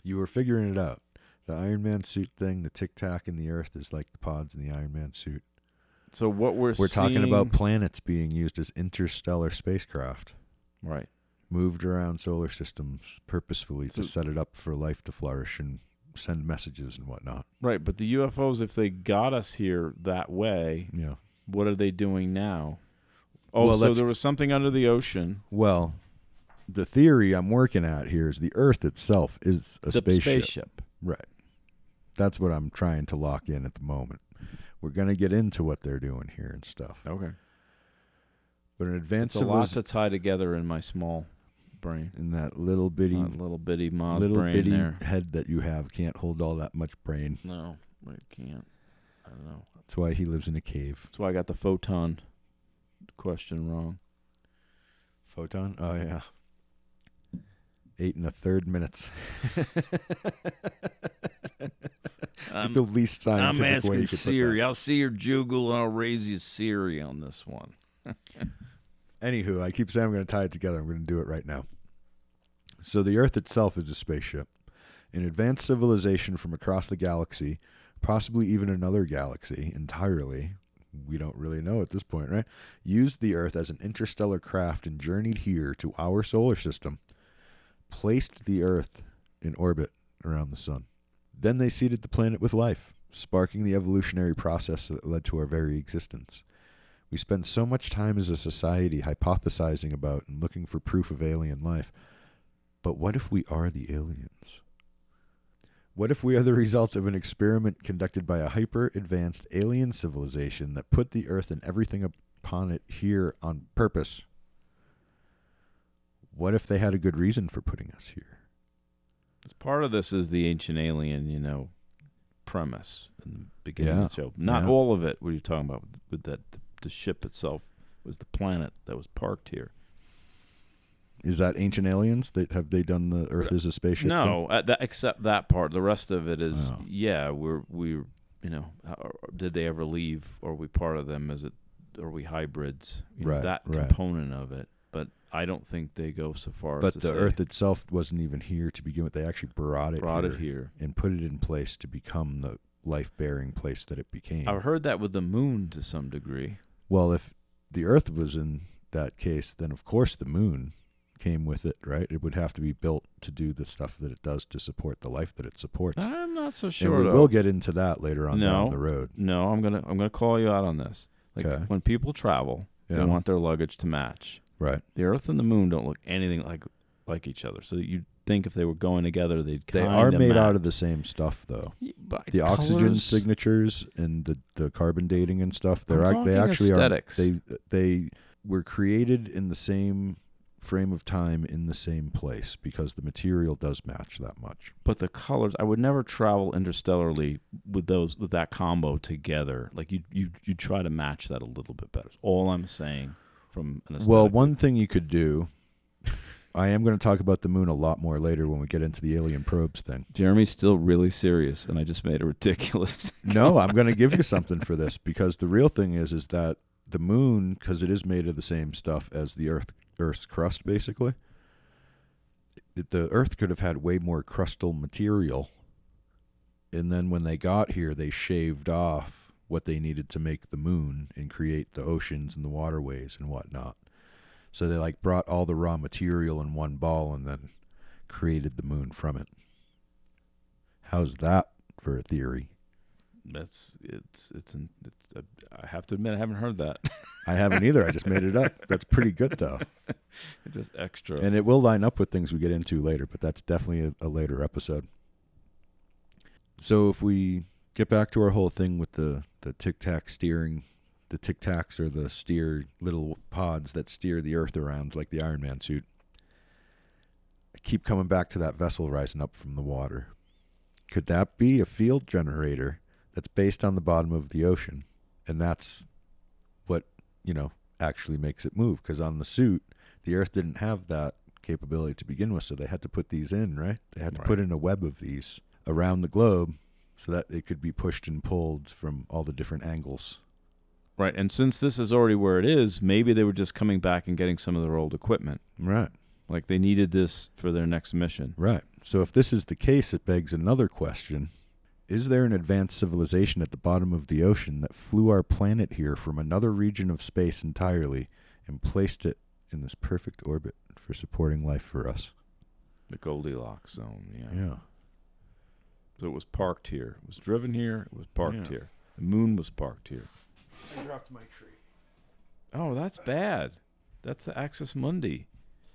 Speaker 3: You were figuring it out. The Iron Man suit thing, the tic tac in the Earth is like the pods in the Iron Man suit.
Speaker 2: So what we're
Speaker 3: We're talking about planets being used as interstellar spacecraft,
Speaker 2: right.
Speaker 3: moved around solar systems purposefully to set it up for life to flourish and send messages and whatnot.
Speaker 2: Right, but the UFOs, if they got us here that way,
Speaker 3: Yeah.
Speaker 2: what are they doing now? Oh,
Speaker 3: Well,
Speaker 2: so there was something under the ocean.
Speaker 3: Well, the theory I'm working at here is the Earth itself is a
Speaker 2: the
Speaker 3: spaceship.
Speaker 2: spaceship.
Speaker 3: Right. That's what I'm trying to lock in at the moment. We're going to get into what they're doing here and stuff.
Speaker 2: Okay.
Speaker 3: But an advance
Speaker 2: It's a lot to tie together in my small brain.
Speaker 3: in that little bitty,
Speaker 2: That little bitty moth
Speaker 3: little
Speaker 2: brain
Speaker 3: bitty
Speaker 2: there.
Speaker 3: head that you have can't hold all that much brain.
Speaker 2: No, it can't. I don't know.
Speaker 3: That's why he lives in a cave.
Speaker 2: That's why I got the photon question wrong.
Speaker 3: Photon? Oh yeah. Eight and a third minutes.
Speaker 2: Um, I'm,
Speaker 3: the least
Speaker 2: I'm
Speaker 3: scientific way you
Speaker 2: asking Siri. I'll see your Google and I'll raise you Siri on this one.
Speaker 3: Anywho, I keep saying I'm going to tie it together. I'm going to do it right now. So the Earth itself is a spaceship. An advanced civilization from across the galaxy, possibly even another galaxy entirely, we don't really know at this point, right? Used the Earth as an interstellar craft and journeyed here to our solar system, placed the Earth in orbit around the sun. Then they seeded the planet with life, sparking the evolutionary process that led to our very existence. We spend so much time as a society hypothesizing about and looking for proof of alien life. But what if we are the aliens? What if we are the result of an experiment conducted by a hyper advanced alien civilization that put the Earth and everything upon it here on purpose? What if they had a good reason for putting us here?
Speaker 2: Part of this is the ancient alien, you know, premise in the beginning
Speaker 3: Yeah,
Speaker 2: of the show. Not
Speaker 3: yeah.
Speaker 2: all of it. What are you talking about? With that, the, the ship itself was the planet that was parked here.
Speaker 3: Is that ancient aliens? That have they done the Earth as a spaceship?
Speaker 2: No, uh, that, except that part. The rest of it is,
Speaker 3: Oh.
Speaker 2: yeah, we're we, you know, how, did they ever leave? Are we part of them? Is it? Are we hybrids? You know, that
Speaker 3: right.
Speaker 2: component of it. But I don't think they go so far
Speaker 3: But
Speaker 2: as to
Speaker 3: the
Speaker 2: say
Speaker 3: Earth itself wasn't even here to begin with. They actually brought it
Speaker 2: brought
Speaker 3: here.
Speaker 2: it here.
Speaker 3: and put it in place to become the life bearing place that it became.
Speaker 2: I've heard that with the moon to some degree.
Speaker 3: well, if the Earth was in that case, then of course the moon came with it, right? It would have to be built to do the stuff that it does to support the life that it supports.
Speaker 2: I'm not so
Speaker 3: and
Speaker 2: sure.
Speaker 3: we
Speaker 2: though.
Speaker 3: will get into that later on
Speaker 2: No.
Speaker 3: down the road.
Speaker 2: No, I'm gonna I'm gonna call you out on this. Like
Speaker 3: Okay.
Speaker 2: when people travel,
Speaker 3: Yeah.
Speaker 2: they want their luggage to match.
Speaker 3: Right.
Speaker 2: The Earth and the Moon don't look anything like like each other. So you'd think if they were going together, they'd
Speaker 3: They are made
Speaker 2: match.
Speaker 3: out of the same stuff though.
Speaker 2: By
Speaker 3: The oxygen signatures and the, the carbon dating and stuff, they're
Speaker 2: I'm
Speaker 3: ac- they
Speaker 2: talking
Speaker 3: actually
Speaker 2: aesthetics.
Speaker 3: are they they were created in the same frame of time in the same place because the material does match that much.
Speaker 2: But the colors, I would never travel interstellarly with those with that combo together. Like you you you try to match that a little bit better. All I'm saying from an aesthetic.
Speaker 3: Well, one thing you could do I am going to talk about the moon a lot more later when we get into the alien probes thing.
Speaker 2: Jeremy's still really serious, and I just made a ridiculous.
Speaker 3: No, I'm going to give you something for this because the real thing is is that the moon cuz it is made of the same stuff as the earth earth's crust basically. It, the earth could have had way more crustal material. And then when they got here, they shaved off what they needed to make the moon and create the oceans and the waterways and whatnot. So they like brought all the raw material in one ball and then created the moon from it. How's that for a theory?
Speaker 2: That's it's it's, an, it's a, I have to admit I haven't heard that.
Speaker 3: I haven't either. I just made it up. That's pretty good though.
Speaker 2: it's just extra.
Speaker 3: And it will line up with things we get into later, but that's definitely a, a later episode. So if we get back to our whole thing with the the tic tac steering, the tic tacs are the steer little pods that steer the Earth around like the Iron Man suit. I keep coming back to that vessel rising up from the water. Could that be a field generator that's based on the bottom of the ocean, and that's what you know actually makes it move? Because on the suit, the Earth didn't have that capability to begin with, so they had to put these in, right? They had to put in a web of these around the globe so that it could be pushed and pulled from all the different angles.
Speaker 2: right, and since this is already where it is, maybe they were just coming back and getting some of their old equipment.
Speaker 3: Right,
Speaker 2: Like they needed this for their next mission.
Speaker 3: right. So if this is the case, it begs another question. Is there an advanced civilization at the bottom of the ocean that flew our planet here from another region of space entirely and placed it in this perfect orbit for supporting life for us?
Speaker 2: The Goldilocks zone. Yeah.
Speaker 3: Yeah.
Speaker 2: So it was parked here. It was driven here. It was parked
Speaker 3: Yeah.
Speaker 2: here. The moon was parked here.
Speaker 3: I dropped my tree.
Speaker 2: Oh, that's bad. That's the Axis Mundi.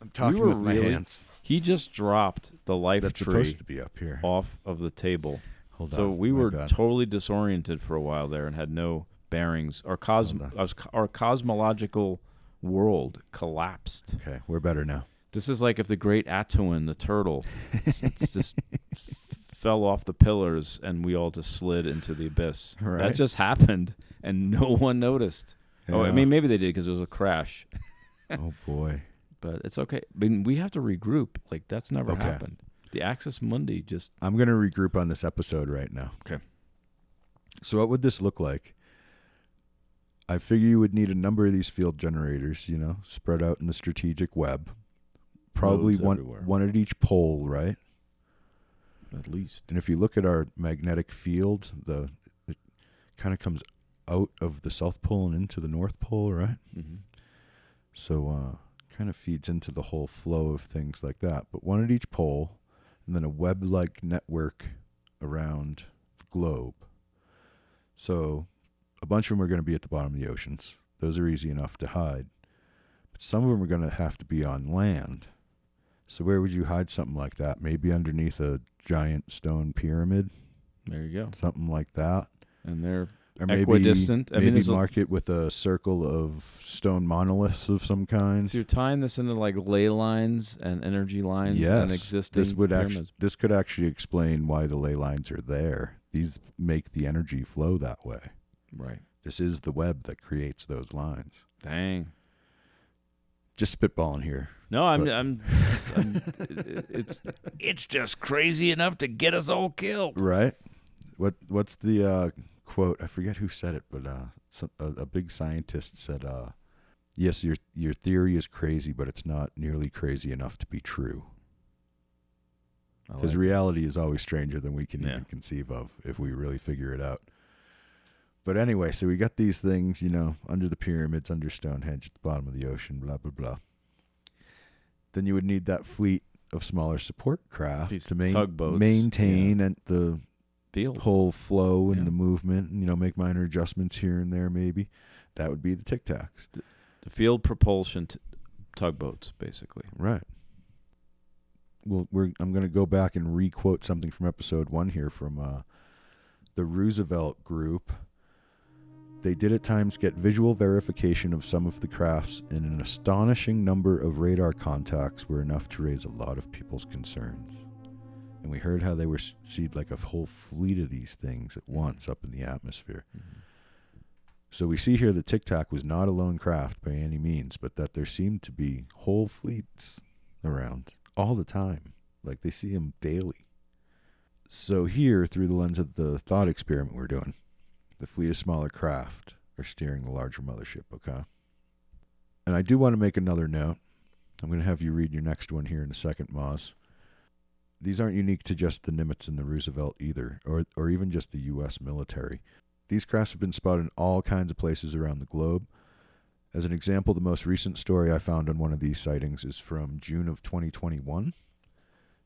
Speaker 3: I'm talking
Speaker 2: were
Speaker 3: with my
Speaker 2: really-
Speaker 3: hands.
Speaker 2: He just dropped the life
Speaker 3: That's
Speaker 2: tree
Speaker 3: supposed to be up here.
Speaker 2: off of the table.
Speaker 3: Hold
Speaker 2: so
Speaker 3: on.
Speaker 2: we
Speaker 3: my
Speaker 2: were
Speaker 3: bad.
Speaker 2: totally disoriented for a while there and had no bearings. Our cosm-
Speaker 3: Hold on.
Speaker 2: our, our cosmological world collapsed.
Speaker 3: Okay, we're better now.
Speaker 2: This is like if the great A'Tuin, the turtle, s- s- just fell off the pillars and we all just slid into the abyss. That just happened and no one noticed. Oh, I mean, maybe they did because it was a crash,
Speaker 3: oh boy.
Speaker 2: but it's okay. I mean, we have to regroup. Like that's never
Speaker 3: Okay.
Speaker 2: happened. The Axis Mundi just
Speaker 3: I'm going to regroup on this episode right now.
Speaker 2: Okay.
Speaker 3: So, what would this look like? I figure you would need a number of these field generators, you know, spread out in the strategic web. Probably one
Speaker 2: everywhere.
Speaker 3: one at each pole, right?
Speaker 2: At least.
Speaker 3: And if you look at our magnetic field, the it kind of comes out of the south pole and into the north pole, right?
Speaker 2: hmm
Speaker 3: So uh, kind of feeds into the whole flow of things like that. But one at each pole, and then a web-like network around the globe. So a bunch of them are going to be at the bottom of the oceans. Those are easy enough to hide. But some of them are going to have to be on land. So where would you hide something like that? Maybe underneath a giant stone pyramid,
Speaker 2: There you go.
Speaker 3: something like that.
Speaker 2: And they're
Speaker 3: Or maybe,
Speaker 2: Equidistant. I mean,
Speaker 3: maybe
Speaker 2: a-
Speaker 3: mark it with a circle of stone monoliths of some kind.
Speaker 2: so you're tying this into like ley lines and energy lines and
Speaker 3: yes,
Speaker 2: existing
Speaker 3: this would actually this could actually explain why the ley lines are there. These make the energy flow that way.
Speaker 2: right.
Speaker 3: This is the web that creates those lines.
Speaker 2: Dang.
Speaker 3: Just spitballing here.
Speaker 2: No, I'm,
Speaker 3: But-
Speaker 2: I'm, I'm it's it's just crazy enough to get us all killed.
Speaker 3: Right? What what's the uh, quote? I forget who said it, but uh, some, a, a big scientist said, uh, "Yes, your your theory is crazy, but it's not nearly crazy enough to be true." Because
Speaker 2: like
Speaker 3: reality is always stranger than we can
Speaker 2: Yeah.
Speaker 3: even conceive of if we really figure it out. But anyway, so we got these things, you know, under the pyramids, under Stonehenge, at the bottom of the ocean, blah blah blah. Then you would need that fleet of smaller support craft
Speaker 2: These
Speaker 3: to main,
Speaker 2: tugboats,
Speaker 3: maintain and the
Speaker 2: field.
Speaker 3: whole flow and
Speaker 2: Yeah.
Speaker 3: the movement, and, you know, make minor adjustments here and there, maybe. That would be the Tic Tacs,
Speaker 2: The field propulsion t- tugboats, basically.
Speaker 3: right? Well, we're I'm going to go back and re-quote something from episode one here from uh, the Roosevelt Group. They did at times get visual verification of some of the crafts, and an astonishing number of radar contacts were enough to raise a lot of people's concerns. And we heard how they were s- see like a whole fleet of these things at once up in the atmosphere. Mm-hmm. So we see here that Tic Tac was not a lone craft by any means, but that there seemed to be whole fleets around all the time. Like they see them daily. So here, through the lens of the thought experiment we're doing, the fleet of smaller craft are steering the larger mothership, okay? And I do want to make another note. I'm going to have you read your next one here in a second, Moz. These aren't unique to just the Nimitz and the Roosevelt either, or, or even just the U.S. military. These crafts have been spotted in all kinds of places around the globe. As an example, the most recent story I found on one of these sightings is from June of 2021.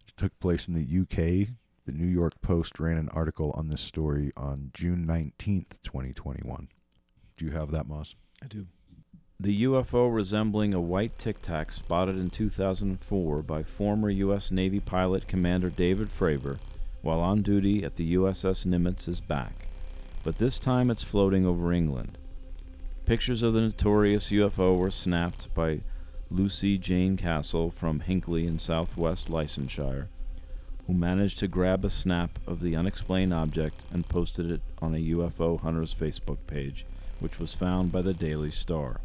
Speaker 3: It took place in the UK. The New York Post ran an article on this story on June 19th, 2021. Do you have that, Moss?
Speaker 2: I do. The UFO resembling a white tic tac spotted in 2004 by former U.S. Navy pilot Commander David Fravor while on duty at the USS Nimitz is back, but this time it's floating over England. Pictures of the notorious UFO were snapped by Lucy Jane Castle from Hinckley in southwest Leicestershire, who managed to grab a snap of the unexplained object and posted it on a UFO Hunters Facebook page, which was found by the Daily Star.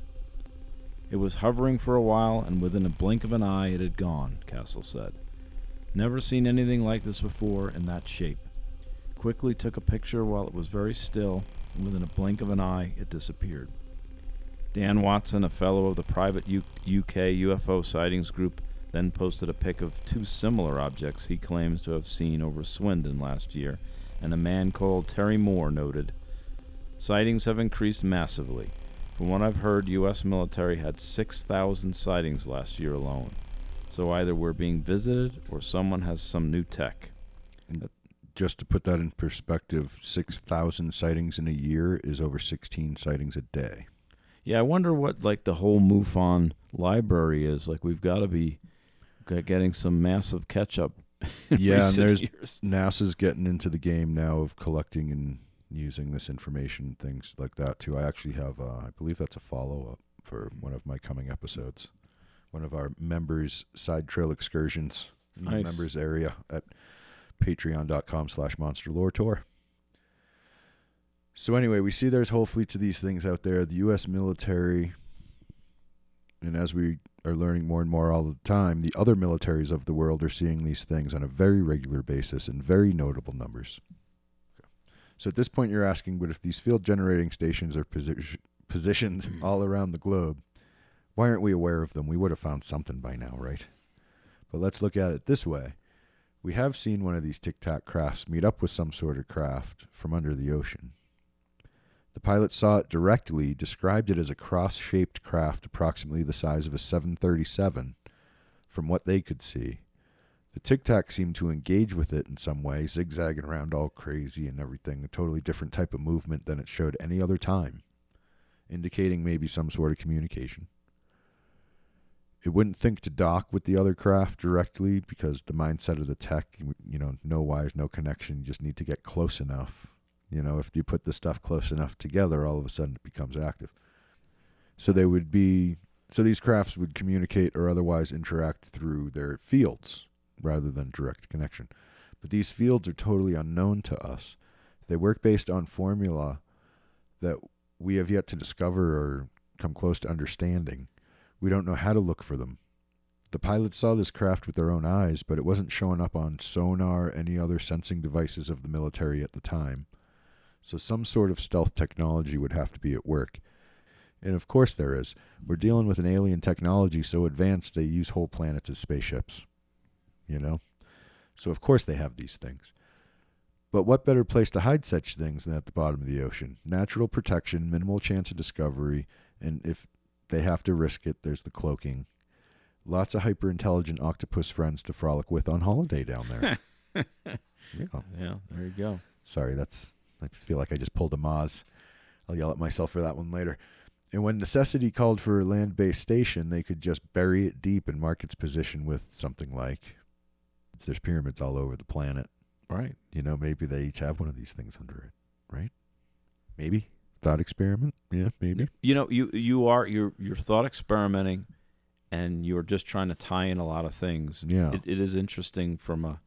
Speaker 2: It was hovering for a while, and within a blink of an eye it had gone, Castle said. Never seen anything like this before in that shape. Quickly took a picture while it was very still, and within a blink of an eye it disappeared. Dan Watson, a fellow of the private U- UK UFO sightings group, then posted a pic of two similar objects he claims to have seen over Swindon last year, and a man called Terry Moore noted, Sightings have increased massively. From what I've heard, U.S. military had 6,000 sightings last year alone. So either we're being visited or someone has some new tech.
Speaker 3: Just to put that in perspective, 6,000 sightings in a year is over 16 sightings a day.
Speaker 2: Yeah, I wonder what like the whole MUFON library is. Like we've got to be getting some massive catch up.
Speaker 3: Yeah, and there's-
Speaker 2: years.
Speaker 3: NASA's getting into the game now of collecting and using this information, things like that too. I actually have, uh, I believe that's a follow up for one of my coming episodes one of our members' side trail excursions in the members area at patreon.com slash monster lore tour. So anyway, we see there's whole fleets of these things out there. The U.S. military, and as we are learning more and more all the time, the other militaries of the world are seeing these things on a very regular basis in very notable numbers. So at this point, you're asking, but if these field generating stations are posi- positioned hmm. all around the globe, why aren't we aware of them? We would have found something by now, right? But let's look at it this way. We have seen one of these tic tac crafts meet up with some sort of craft from under the ocean. The pilot saw it directly, described it as a cross shaped craft approximately the size of a 737 from what they could see. The tic tac seemed to engage with it in some way, zigzagging around all crazy and everything, a totally different type of movement than it showed any other time, indicating maybe some sort of communication. It wouldn't think to dock with the other craft directly because the mindset of the tech, you know, no wires, no connection, you just need to get close enough. You know, if you put the stuff close enough together, all of a sudden it becomes active. So they would be, so these crafts would communicate or otherwise interact through their fields rather than direct connection. But these fields are totally unknown to us. They work based on formula that we have yet to discover or come close to understanding. We don't know how to look for them. The pilots saw this craft with their own eyes, but it wasn't showing up on sonar or any other sensing devices of the military at the time. So some sort of stealth technology would have to be at work. And of course there is. We're dealing with an alien technology so advanced they use whole planets as spaceships. You know? So of course they have these things. But what better place to hide such things than at the bottom of the ocean? Natural protection, minimal chance of discovery, and if they have to risk it, there's the cloaking. Lots of hyper intelligent octopus friends to frolic with on holiday down there. yeah.
Speaker 2: Yeah, there you go.
Speaker 3: Sorry, that's I just feel like I just pulled a Moz. I'll yell at myself for that one later. And when necessity called for a land based station, they could just bury it deep and mark its position with something like there's pyramids all over the planet.
Speaker 2: Right.
Speaker 3: You know, maybe they each have one of these things under it, right? Maybe thought experiment. Yeah, maybe.
Speaker 2: You know, you you are you're you're thought experimenting, and you're just trying to tie in a lot of things.
Speaker 3: Yeah.
Speaker 2: It, it is interesting from a.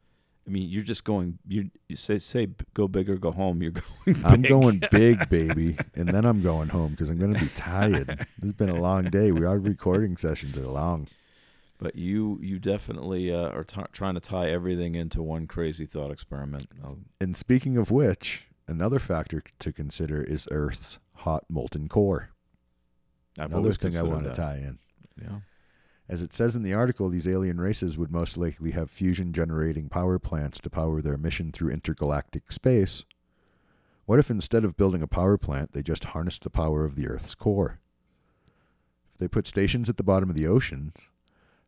Speaker 2: I mean, you're just going. You, you say say go big or go home. You're going.
Speaker 3: I'm going big, baby, and then I'm going home because I'm going to be tired. This has been a long day. We our recording sessions are long.
Speaker 2: But you you definitely uh, are t- trying to tie everything into one crazy thought experiment. Oh,
Speaker 3: And speaking of which, another factor to consider is Earth's hot molten core.
Speaker 2: I've
Speaker 3: Another thing I want to tie in.
Speaker 2: Yeah.
Speaker 3: As it says in the article, these alien races would most likely have fusion generating power plants to power their mission through intergalactic space. What if instead of building a power plant, they just harnessed the power of the Earth's core? If they put stations at the bottom of the oceans,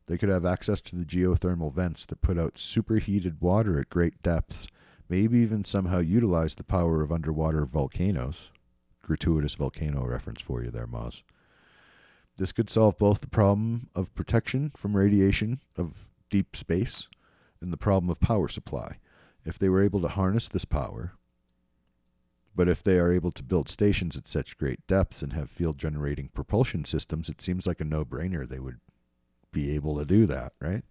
Speaker 3: they could have access to the geothermal vents that put out superheated water at great depths, maybe even somehow utilize the power of underwater volcanoes. Gratuitous volcano reference for you there, Moz. This could solve both the problem of protection from radiation of deep space and the problem of power supply. If they were able to harness this power, but if they are able to build stations at such great depths and have field generating propulsion systems, it seems like a no brainer they would be able to do that, right?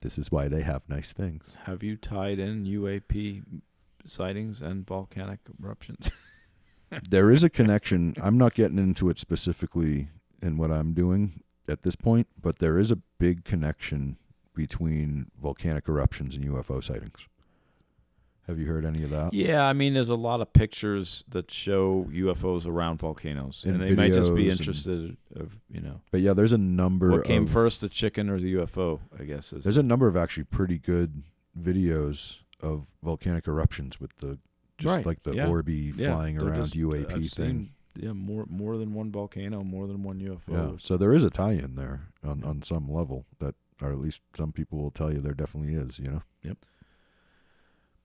Speaker 3: This is why they have nice things.
Speaker 2: Have you tied in UAP sightings and volcanic eruptions?
Speaker 3: there is a connection. I'm not getting into it specifically in what I'm doing at this point, but there is a big connection between volcanic eruptions and UFO sightings. Have you heard any of that?
Speaker 2: yeah, I mean, there's a lot of pictures that show UFOs around volcanoes,
Speaker 3: And
Speaker 2: and, they might just be
Speaker 3: videos and-
Speaker 2: interested of you know
Speaker 3: But yeah, there's a number
Speaker 2: what came
Speaker 3: of,
Speaker 2: first, the chicken or the UFO. I guess is
Speaker 3: There's a number of actually pretty good videos of volcanic eruptions with the just
Speaker 2: Right,
Speaker 3: like the
Speaker 2: yeah.
Speaker 3: Orby
Speaker 2: Yeah,
Speaker 3: flying
Speaker 2: they're
Speaker 3: around
Speaker 2: just-
Speaker 3: UAP
Speaker 2: I've
Speaker 3: thing.
Speaker 2: seen, yeah, more more than one volcano, more than one UFO.
Speaker 3: Yeah, so there is a tie-in there on on some level that, or at least some people will tell you there definitely is. You know.
Speaker 2: Yep.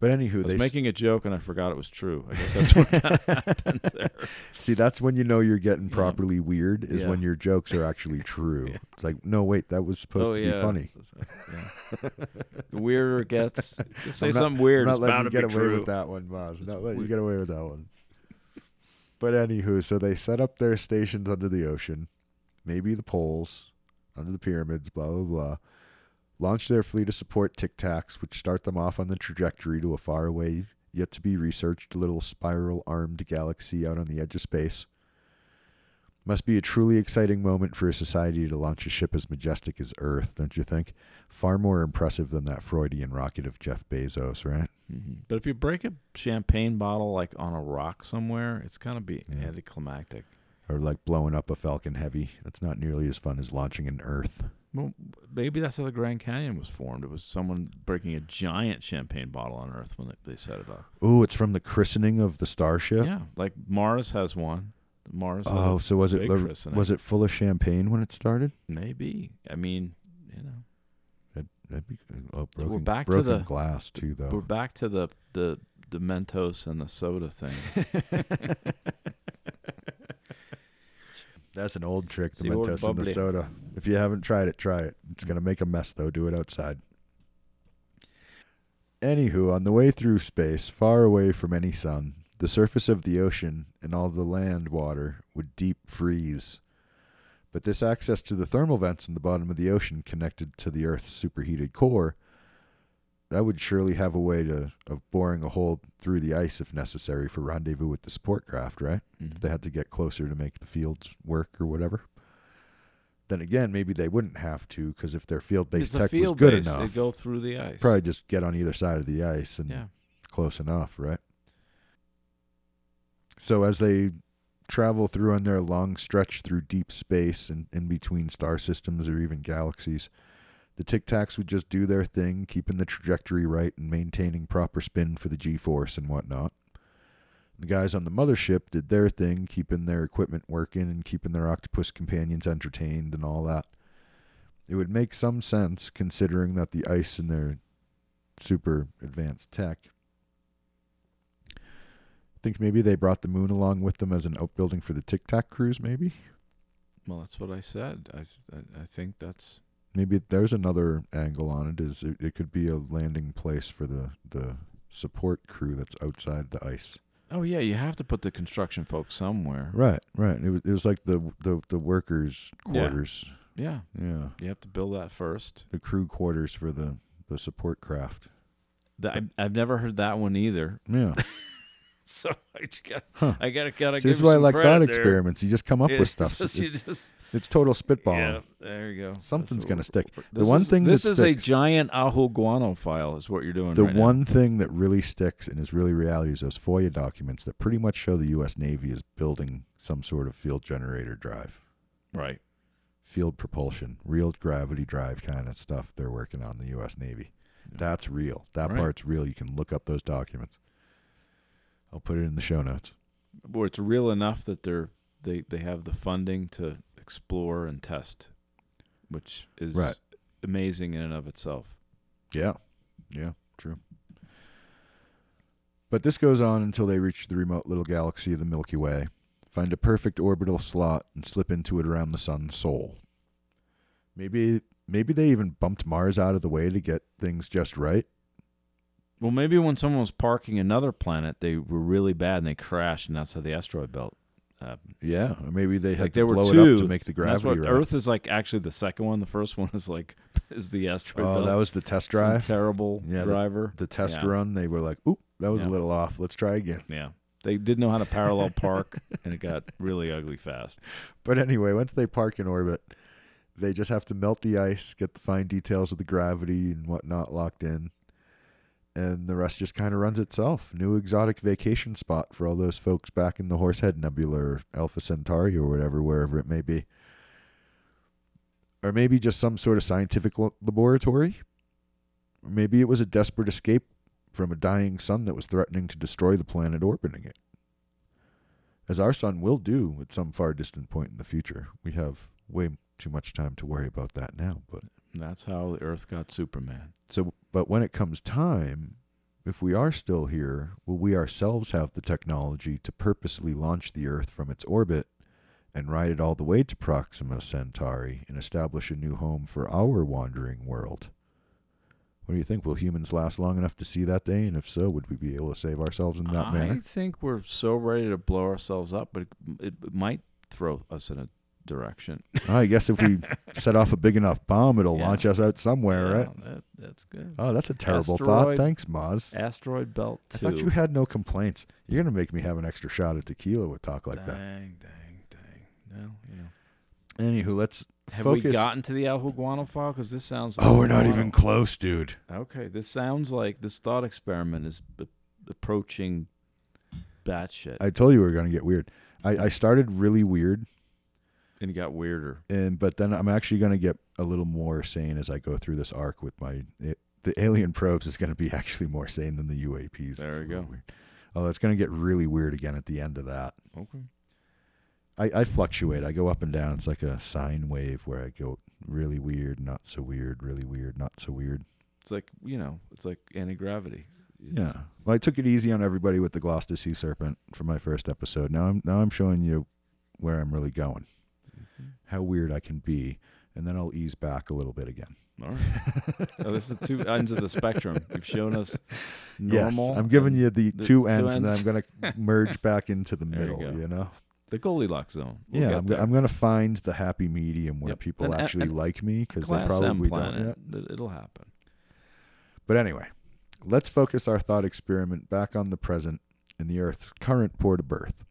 Speaker 3: But
Speaker 2: I
Speaker 3: anywho,
Speaker 2: was
Speaker 3: they
Speaker 2: making a joke and I forgot it was true. I guess that's what happened there.
Speaker 3: see that's when you know you're getting
Speaker 2: Yeah.
Speaker 3: properly weird is
Speaker 2: Yeah.
Speaker 3: when your jokes are actually true.
Speaker 2: Yeah.
Speaker 3: It's like no wait, that was supposed
Speaker 2: oh
Speaker 3: to
Speaker 2: yeah,
Speaker 3: be funny.
Speaker 2: The weirder it gets, say
Speaker 3: not-
Speaker 2: something weird.
Speaker 3: I'm not letting you get away
Speaker 2: true.
Speaker 3: with that one, Boz. I'm not letting you get away with that one. But anywho, so they set up their stations under the ocean. maybe the poles under the pyramids, blah, blah, blah, launch their fleet of support tic tacs, which start them off on the trajectory to a faraway, yet to be researched little spiral armed galaxy out on the edge of space. Must be a truly exciting moment for a society to launch a ship as majestic as Earth, don't you think? Far more impressive than that Freudian rocket of Jeff Bezos, right?
Speaker 2: hmm But if you break a champagne bottle like on a rock somewhere, it's kind of be
Speaker 3: Yeah.
Speaker 2: anticlimactic.
Speaker 3: Or like blowing up a Falcon Heavy. That's not nearly as fun as launching an Earth.
Speaker 2: Well, maybe that's how the Grand Canyon was formed. It was someone breaking a giant champagne bottle on Earth when they, they set it off.
Speaker 3: Ooh, it's from the christening of the starship.
Speaker 2: Yeah, like Mars has one. Mars.
Speaker 3: Oh, so was it the- was it full of champagne when it started?
Speaker 2: maybe. I mean, you know,
Speaker 3: That'd, that'd be uh, oh,
Speaker 2: We're
Speaker 3: broken,
Speaker 2: back to the-
Speaker 3: glass too, though.
Speaker 2: we're back to the the the Mentos and the soda thing.
Speaker 3: That's an old trick, the
Speaker 2: The
Speaker 3: Mentos and the soda. If you haven't tried it, try it. It's gonna make a mess though. Do it outside. Anywho, on the way through space, far away from any sun, the surface of the ocean and all the land water would deep freeze. But this access to the thermal vents in the bottom of the ocean connected to the Earth's superheated core, that would surely have a way to of boring a hole through the ice if necessary for rendezvous with the support craft, right?
Speaker 2: Mhm.
Speaker 3: if they had to get closer to make the fields work or whatever. Then again, maybe they wouldn't have to because if their field-based tech was good
Speaker 2: base.
Speaker 3: enough,
Speaker 2: They go through the ice.
Speaker 3: probably just get on either side of the ice and
Speaker 2: Yeah.
Speaker 3: close enough, right? So as they travel through on their long stretch through deep space and in between star systems or even galaxies, the Tic Tacs would just do their thing, keeping the trajectory right and maintaining proper spin for the G force and whatnot. The guys on the mothership did their thing, keeping their equipment working and keeping their octopus companions entertained and all that. It would make some sense considering that the ice in their super advanced tech. Think maybe they brought the moon along with them as an outbuilding for the Tic Tac cruise, maybe?
Speaker 2: Well, that's what I said. I I, I think that's
Speaker 3: Maybe there's another angle on it. Is it, it could be a landing place for the, the support crew that's outside the ice.
Speaker 2: Oh yeah, you have to put the construction folks somewhere.
Speaker 3: Right, right. It was it was like the the, the workers' quarters.
Speaker 2: Yeah,
Speaker 3: Yeah.
Speaker 2: you have to build that first.
Speaker 3: The crew quarters for the, the support craft.
Speaker 2: The, I, I've never heard that one either.
Speaker 3: Yeah.
Speaker 2: So I just got,
Speaker 3: Huh.
Speaker 2: I gotta gotta.
Speaker 3: See, this is why I like thought experiments. You just come up
Speaker 2: Yeah,
Speaker 3: with stuff. It-
Speaker 2: you just-
Speaker 3: it's total spitball.
Speaker 2: yeah, there you go.
Speaker 3: Something's gonna stick. The one
Speaker 2: is-
Speaker 3: thing
Speaker 2: this
Speaker 3: that
Speaker 2: is
Speaker 3: sticks-
Speaker 2: a giant aho guano file, is what you're doing.
Speaker 3: The
Speaker 2: right now.
Speaker 3: one thing that really sticks and is really reality is those FOIA documents that pretty much show the U.S. Navy is building some sort of field generator drive,
Speaker 2: right?
Speaker 3: field propulsion, real gravity drive kind of stuff they're working on the U.S. Navy.
Speaker 2: Yeah.
Speaker 3: That's real. That
Speaker 2: Right.
Speaker 3: part's real. You can look up those documents. I'll put it in the show notes.
Speaker 2: where it's real enough that they're they they have the funding to explore and test, which is
Speaker 3: Right.
Speaker 2: amazing in and of itself.
Speaker 3: Yeah. Yeah, true. But this goes on until they reach the remote little galaxy of the Milky Way, find a perfect orbital slot, and slip into it around the sun's soul. Maybe maybe they even bumped Mars out of the way to get things just right.
Speaker 2: Well, maybe when someone was parking another planet, they were really bad and they crashed, and that's how the asteroid belt happened.
Speaker 3: Yeah, or maybe they had
Speaker 2: Like
Speaker 3: to blow it
Speaker 2: two.
Speaker 3: up to make the gravity
Speaker 2: what
Speaker 3: right.
Speaker 2: Earth is like. Actually, the second one. The first one is like is the asteroid
Speaker 3: oh,
Speaker 2: belt.
Speaker 3: that was the test
Speaker 2: Some
Speaker 3: drive.
Speaker 2: terrible
Speaker 3: Yeah, the-
Speaker 2: driver.
Speaker 3: The test
Speaker 2: Yeah.
Speaker 3: run, they were like, "Oop, that was
Speaker 2: Yeah.
Speaker 3: a little off. Let's try again."
Speaker 2: yeah, they didn't know how to parallel park, and it got really ugly fast.
Speaker 3: But anyway, once they park in orbit, they just have to melt the ice, get the fine details of the gravity and whatnot locked in, and the rest just kind of runs itself. New exotic vacation spot for all those folks back in the Horsehead Nebula or Alpha Centauri or whatever, wherever it may be. Or maybe just some sort of scientific laboratory. Or maybe it was a desperate escape from a dying sun that was threatening to destroy the planet orbiting it as our sun will do at some far distant point in the future. We have way too much time to worry about that now, but
Speaker 2: that's how the Earth got Superman.
Speaker 3: so but when it comes time, if we are still here, will we ourselves have the technology to purposely launch the Earth from its orbit and ride it all the way to Proxima Centauri and establish a new home for our wandering world? What do you think? Will humans last long enough to see that day? And if so, would we be able to save ourselves in that
Speaker 2: I
Speaker 3: manner?
Speaker 2: I think we're so ready to blow ourselves up, but it, it might throw us in a direction.
Speaker 3: I guess if we set off a big enough bomb, it'll
Speaker 2: Yeah.
Speaker 3: launch us out somewhere,
Speaker 2: Yeah,
Speaker 3: right?
Speaker 2: That, that's good.
Speaker 3: Oh, that's a terrible thought. Thanks, Moz.
Speaker 2: Asteroid belt
Speaker 3: I thought you had no complaints. You're gonna make me have an extra shot of tequila with talk like that.
Speaker 2: dang, dang, dang. Well, you know.
Speaker 3: Anywho, let's
Speaker 2: Have
Speaker 3: focus.
Speaker 2: we gotten to the El Guano file? Because this sounds.
Speaker 3: oh, we're not
Speaker 2: Guano.
Speaker 3: even close, dude.
Speaker 2: Okay, this sounds like this thought experiment is b- approaching batshit,
Speaker 3: I told you we were gonna get weird. I, I started really weird,
Speaker 2: and it got weirder.
Speaker 3: and but then I'm actually gonna get a little more sane as I go through this arc with my. It, the alien probes is gonna be actually more sane than the UAPs.
Speaker 2: There
Speaker 3: It's
Speaker 2: we go.
Speaker 3: Weird. Oh, it's gonna get really weird again at the end of that.
Speaker 2: Okay.
Speaker 3: I, I fluctuate. I go up and down. It's like a sine wave where I go really weird, not so weird, really weird, not so weird.
Speaker 2: It's like you know, it's like anti gravity.
Speaker 3: Yeah. Well, I took it easy on everybody with the Gloucester Sea Serpent for my first episode. Now I'm now I'm showing you where I'm really going, how weird I can be, and then I'll ease back a little bit again.
Speaker 2: All right. oh, this is two ends of the spectrum. You've shown us normal. yes.
Speaker 3: I'm giving you the,
Speaker 2: the
Speaker 3: two
Speaker 2: two
Speaker 3: ends, and then. I'm gonna merge back into the
Speaker 2: There you
Speaker 3: middle. You, know.
Speaker 2: the Goldilocks zone. We'll
Speaker 3: yeah, I'm. I'm gonna find the happy medium where
Speaker 2: Yep.
Speaker 3: people
Speaker 2: An- an-
Speaker 3: actually like me because they probably don't yet.
Speaker 2: It'll happen.
Speaker 3: But anyway, let's focus our thought experiment back on the present and the Earth's current port of birth.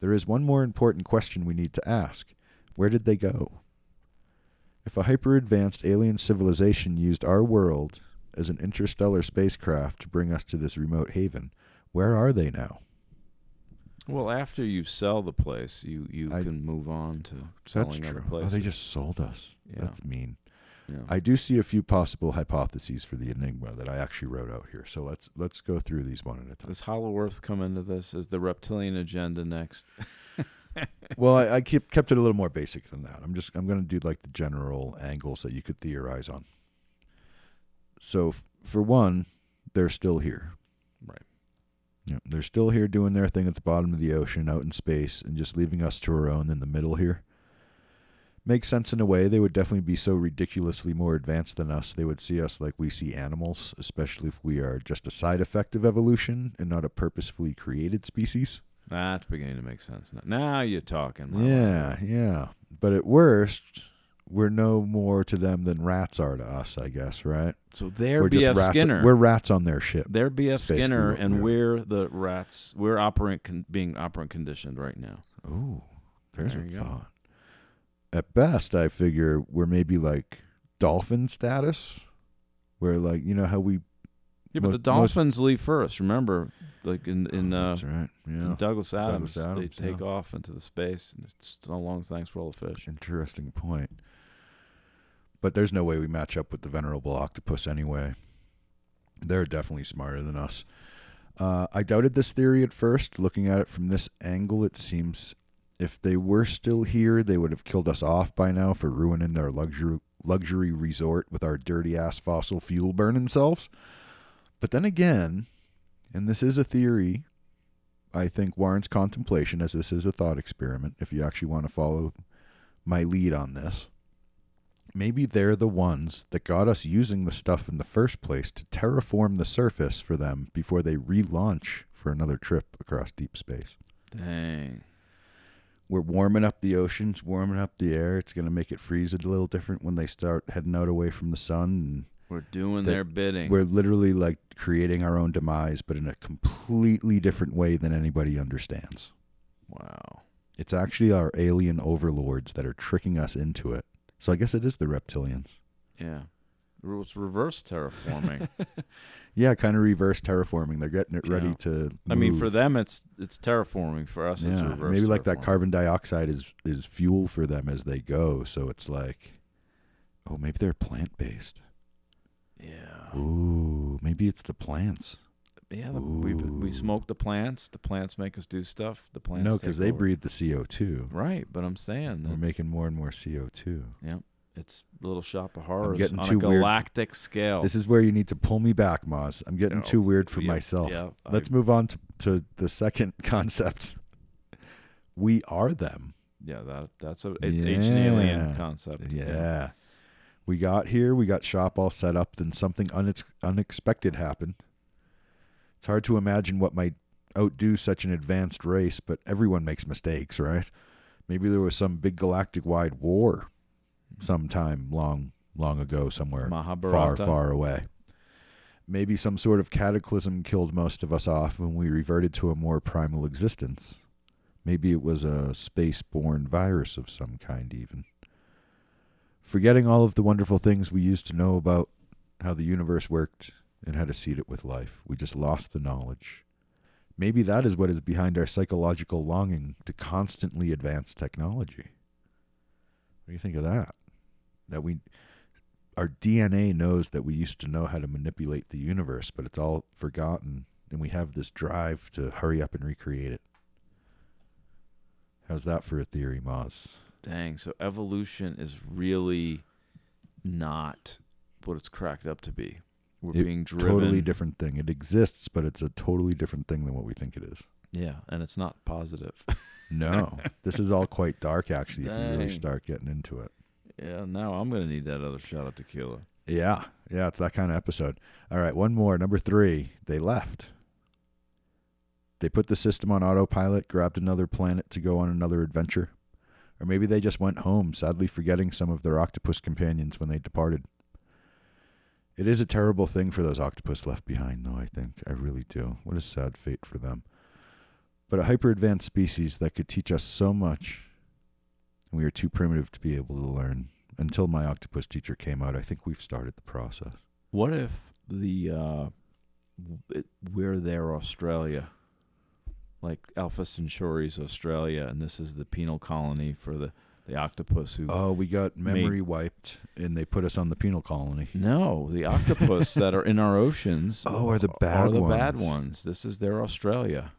Speaker 3: There is one more important question we need to ask Where did they go? If a hyper advanced alien civilization used our world as an interstellar spacecraft to bring us to this remote haven, where are they now?
Speaker 2: Well, after you sell the place, you you
Speaker 3: I-
Speaker 2: can move on to
Speaker 3: That's
Speaker 2: selling
Speaker 3: true.
Speaker 2: other
Speaker 3: Oh,
Speaker 2: places.
Speaker 3: they just sold us.
Speaker 2: Yeah.
Speaker 3: That's mean.
Speaker 2: yeah.
Speaker 3: I do see a few possible hypotheses for the enigma that I actually wrote out here. So let's let's go through these one at a time.
Speaker 2: Does Hollow Earth come into this? Is the reptilian agenda next?
Speaker 3: well, I, I keep kept it a little more basic than that. I'm just I'm going to do like the general angles that you could theorize on. So, f- for one, they're still here.
Speaker 2: Right.
Speaker 3: Yeah, they're still here doing their thing at the bottom of the ocean, out in space, and just leaving us to our own in the middle here. Makes sense in a way. They would definitely be so ridiculously more advanced than us. They would see us like we see animals, especially if we are just a side effect of evolution and not a purposefully created species.
Speaker 2: That's beginning to make sense now. Now you're talking. my
Speaker 3: Yeah, yeah. But at worst, we're no more to them than rats are to us, I guess, right?
Speaker 2: So they're
Speaker 3: we're
Speaker 2: BF
Speaker 3: rats.
Speaker 2: Skinner.
Speaker 3: We're rats on their ship.
Speaker 2: they're BF Skinner, and
Speaker 3: we're-
Speaker 2: we're the rats. We're operant con- being operant conditioned right now.
Speaker 3: Ooh, there's
Speaker 2: There
Speaker 3: a
Speaker 2: you go.
Speaker 3: thought. At best, I figure we're maybe like dolphin status, where like you know how we.
Speaker 2: Yeah, but the
Speaker 3: most-
Speaker 2: Dolphins leave first. Remember, like in in,
Speaker 3: Oh,
Speaker 2: uh,
Speaker 3: that's right.
Speaker 2: in
Speaker 3: Yeah.
Speaker 2: Douglas Adams,
Speaker 3: Douglas Adams,
Speaker 2: they take
Speaker 3: yeah.
Speaker 2: off into the space. And it's so long, thanks for all the fish.
Speaker 3: Interesting point. But there's no way we match up with the venerable octopus anyway. They're definitely smarter than us. Uh, I doubted this theory at first. Looking at it from this angle, it seems if they were still here, they would have killed us off by now for ruining their luxury luxury resort with our dirty ass fossil fuel burning selves. But then again, and this is a theory, I think warrants contemplation as this is a thought experiment. If you actually want to follow my lead on this. Maybe they're the ones that got us using the stuff in the first place to terraform the surface for them before they relaunch for another trip across deep space.
Speaker 2: Dang.
Speaker 3: We're warming up the oceans, warming up the air. It's going to make it freeze a little different when they start heading out away from the sun.
Speaker 2: We're doing their bidding.
Speaker 3: We're literally like creating our own demise, but in a completely different way than anybody understands.
Speaker 2: wow.
Speaker 3: It's actually our alien overlords that are tricking us into it. So I guess it is the reptilians.
Speaker 2: Yeah. It's reverse terraforming.
Speaker 3: Yeah, kind of reverse terraforming. They're getting it ready to.
Speaker 2: I mean, for them, it's it's terraforming. For us, it's
Speaker 3: yeah,
Speaker 2: reverse.
Speaker 3: maybe like that carbon dioxide is is fuel for them as they go. So it's like, oh, maybe they're plant based.
Speaker 2: Yeah.
Speaker 3: Ooh, maybe it's the plants.
Speaker 2: Yeah. The, we we smoke the plants. The plants make us do stuff. The plants.
Speaker 3: no, because they
Speaker 2: over.
Speaker 3: breathe the CO two.
Speaker 2: Right, but I'm saying
Speaker 3: We're making more and more CO two.
Speaker 2: it's a little shop of horrors I'm
Speaker 3: getting
Speaker 2: on
Speaker 3: too
Speaker 2: a
Speaker 3: weird.
Speaker 2: galactic scale.
Speaker 3: This is where you need to pull me back, Moz. I'm getting too weird for
Speaker 2: Yeah,
Speaker 3: myself.
Speaker 2: Yeah,
Speaker 3: Let's move on to, to the second concept. We are them.
Speaker 2: yeah, that that's a, a ancient alien
Speaker 3: Yeah.
Speaker 2: concept.
Speaker 3: Yeah. We got here, we got shop all set up, then something unex- unexpected happened. It's hard to imagine what might outdo such an advanced race, but everyone makes mistakes, right? Maybe there was some big galactic wide war sometime long, long ago somewhere far, far away. Maybe some sort of cataclysm killed most of us off and we reverted to a more primal existence. Maybe it was a space borne virus of some kind, even. Forgetting all of the wonderful things we used to know about how the universe worked and how to seed it with life, we just lost the knowledge. Maybe that is what is behind our psychological longing to constantly advance technology. What do you think of that? That we our DNA knows that we used to know how to manipulate the universe, but it's all forgotten and we have this drive to hurry up and recreate it. How's that for a theory, Moz?
Speaker 2: Dang. So evolution is really not what it's cracked up to be. We're
Speaker 3: It-
Speaker 2: being driven.
Speaker 3: Totally different thing. It exists, but it's a totally different thing than what we think it is.
Speaker 2: Yeah, and it's not positive.
Speaker 3: No, this is all quite dark, actually, if you really start getting into it.
Speaker 2: yeah. Now I'm gonna need that other shot of tequila.
Speaker 3: Yeah, yeah, it's that kind of episode. All right, one more. Number three, they left. They put the system on autopilot, grabbed another planet to go on another adventure. Or maybe they just went home, sadly forgetting some of their octopus companions when they departed. It is a terrible thing for those octopus left behind, though, I think. I really do. What a sad fate for them. But a hyper advanced species that could teach us so much, and we are too primitive to be able to learn until my octopus teacher came out, I think we've started the process.
Speaker 2: What if the uh, we're there, Australia, like Alpha Centauri's Australia, and this is the penal colony for the the octopus who.
Speaker 3: Oh, we got memory wiped, and they put us on the penal colony.
Speaker 2: no, the octopus that are in our oceans.
Speaker 3: Oh, are the bad are
Speaker 2: the
Speaker 3: ones?
Speaker 2: bad ones. This is their Australia,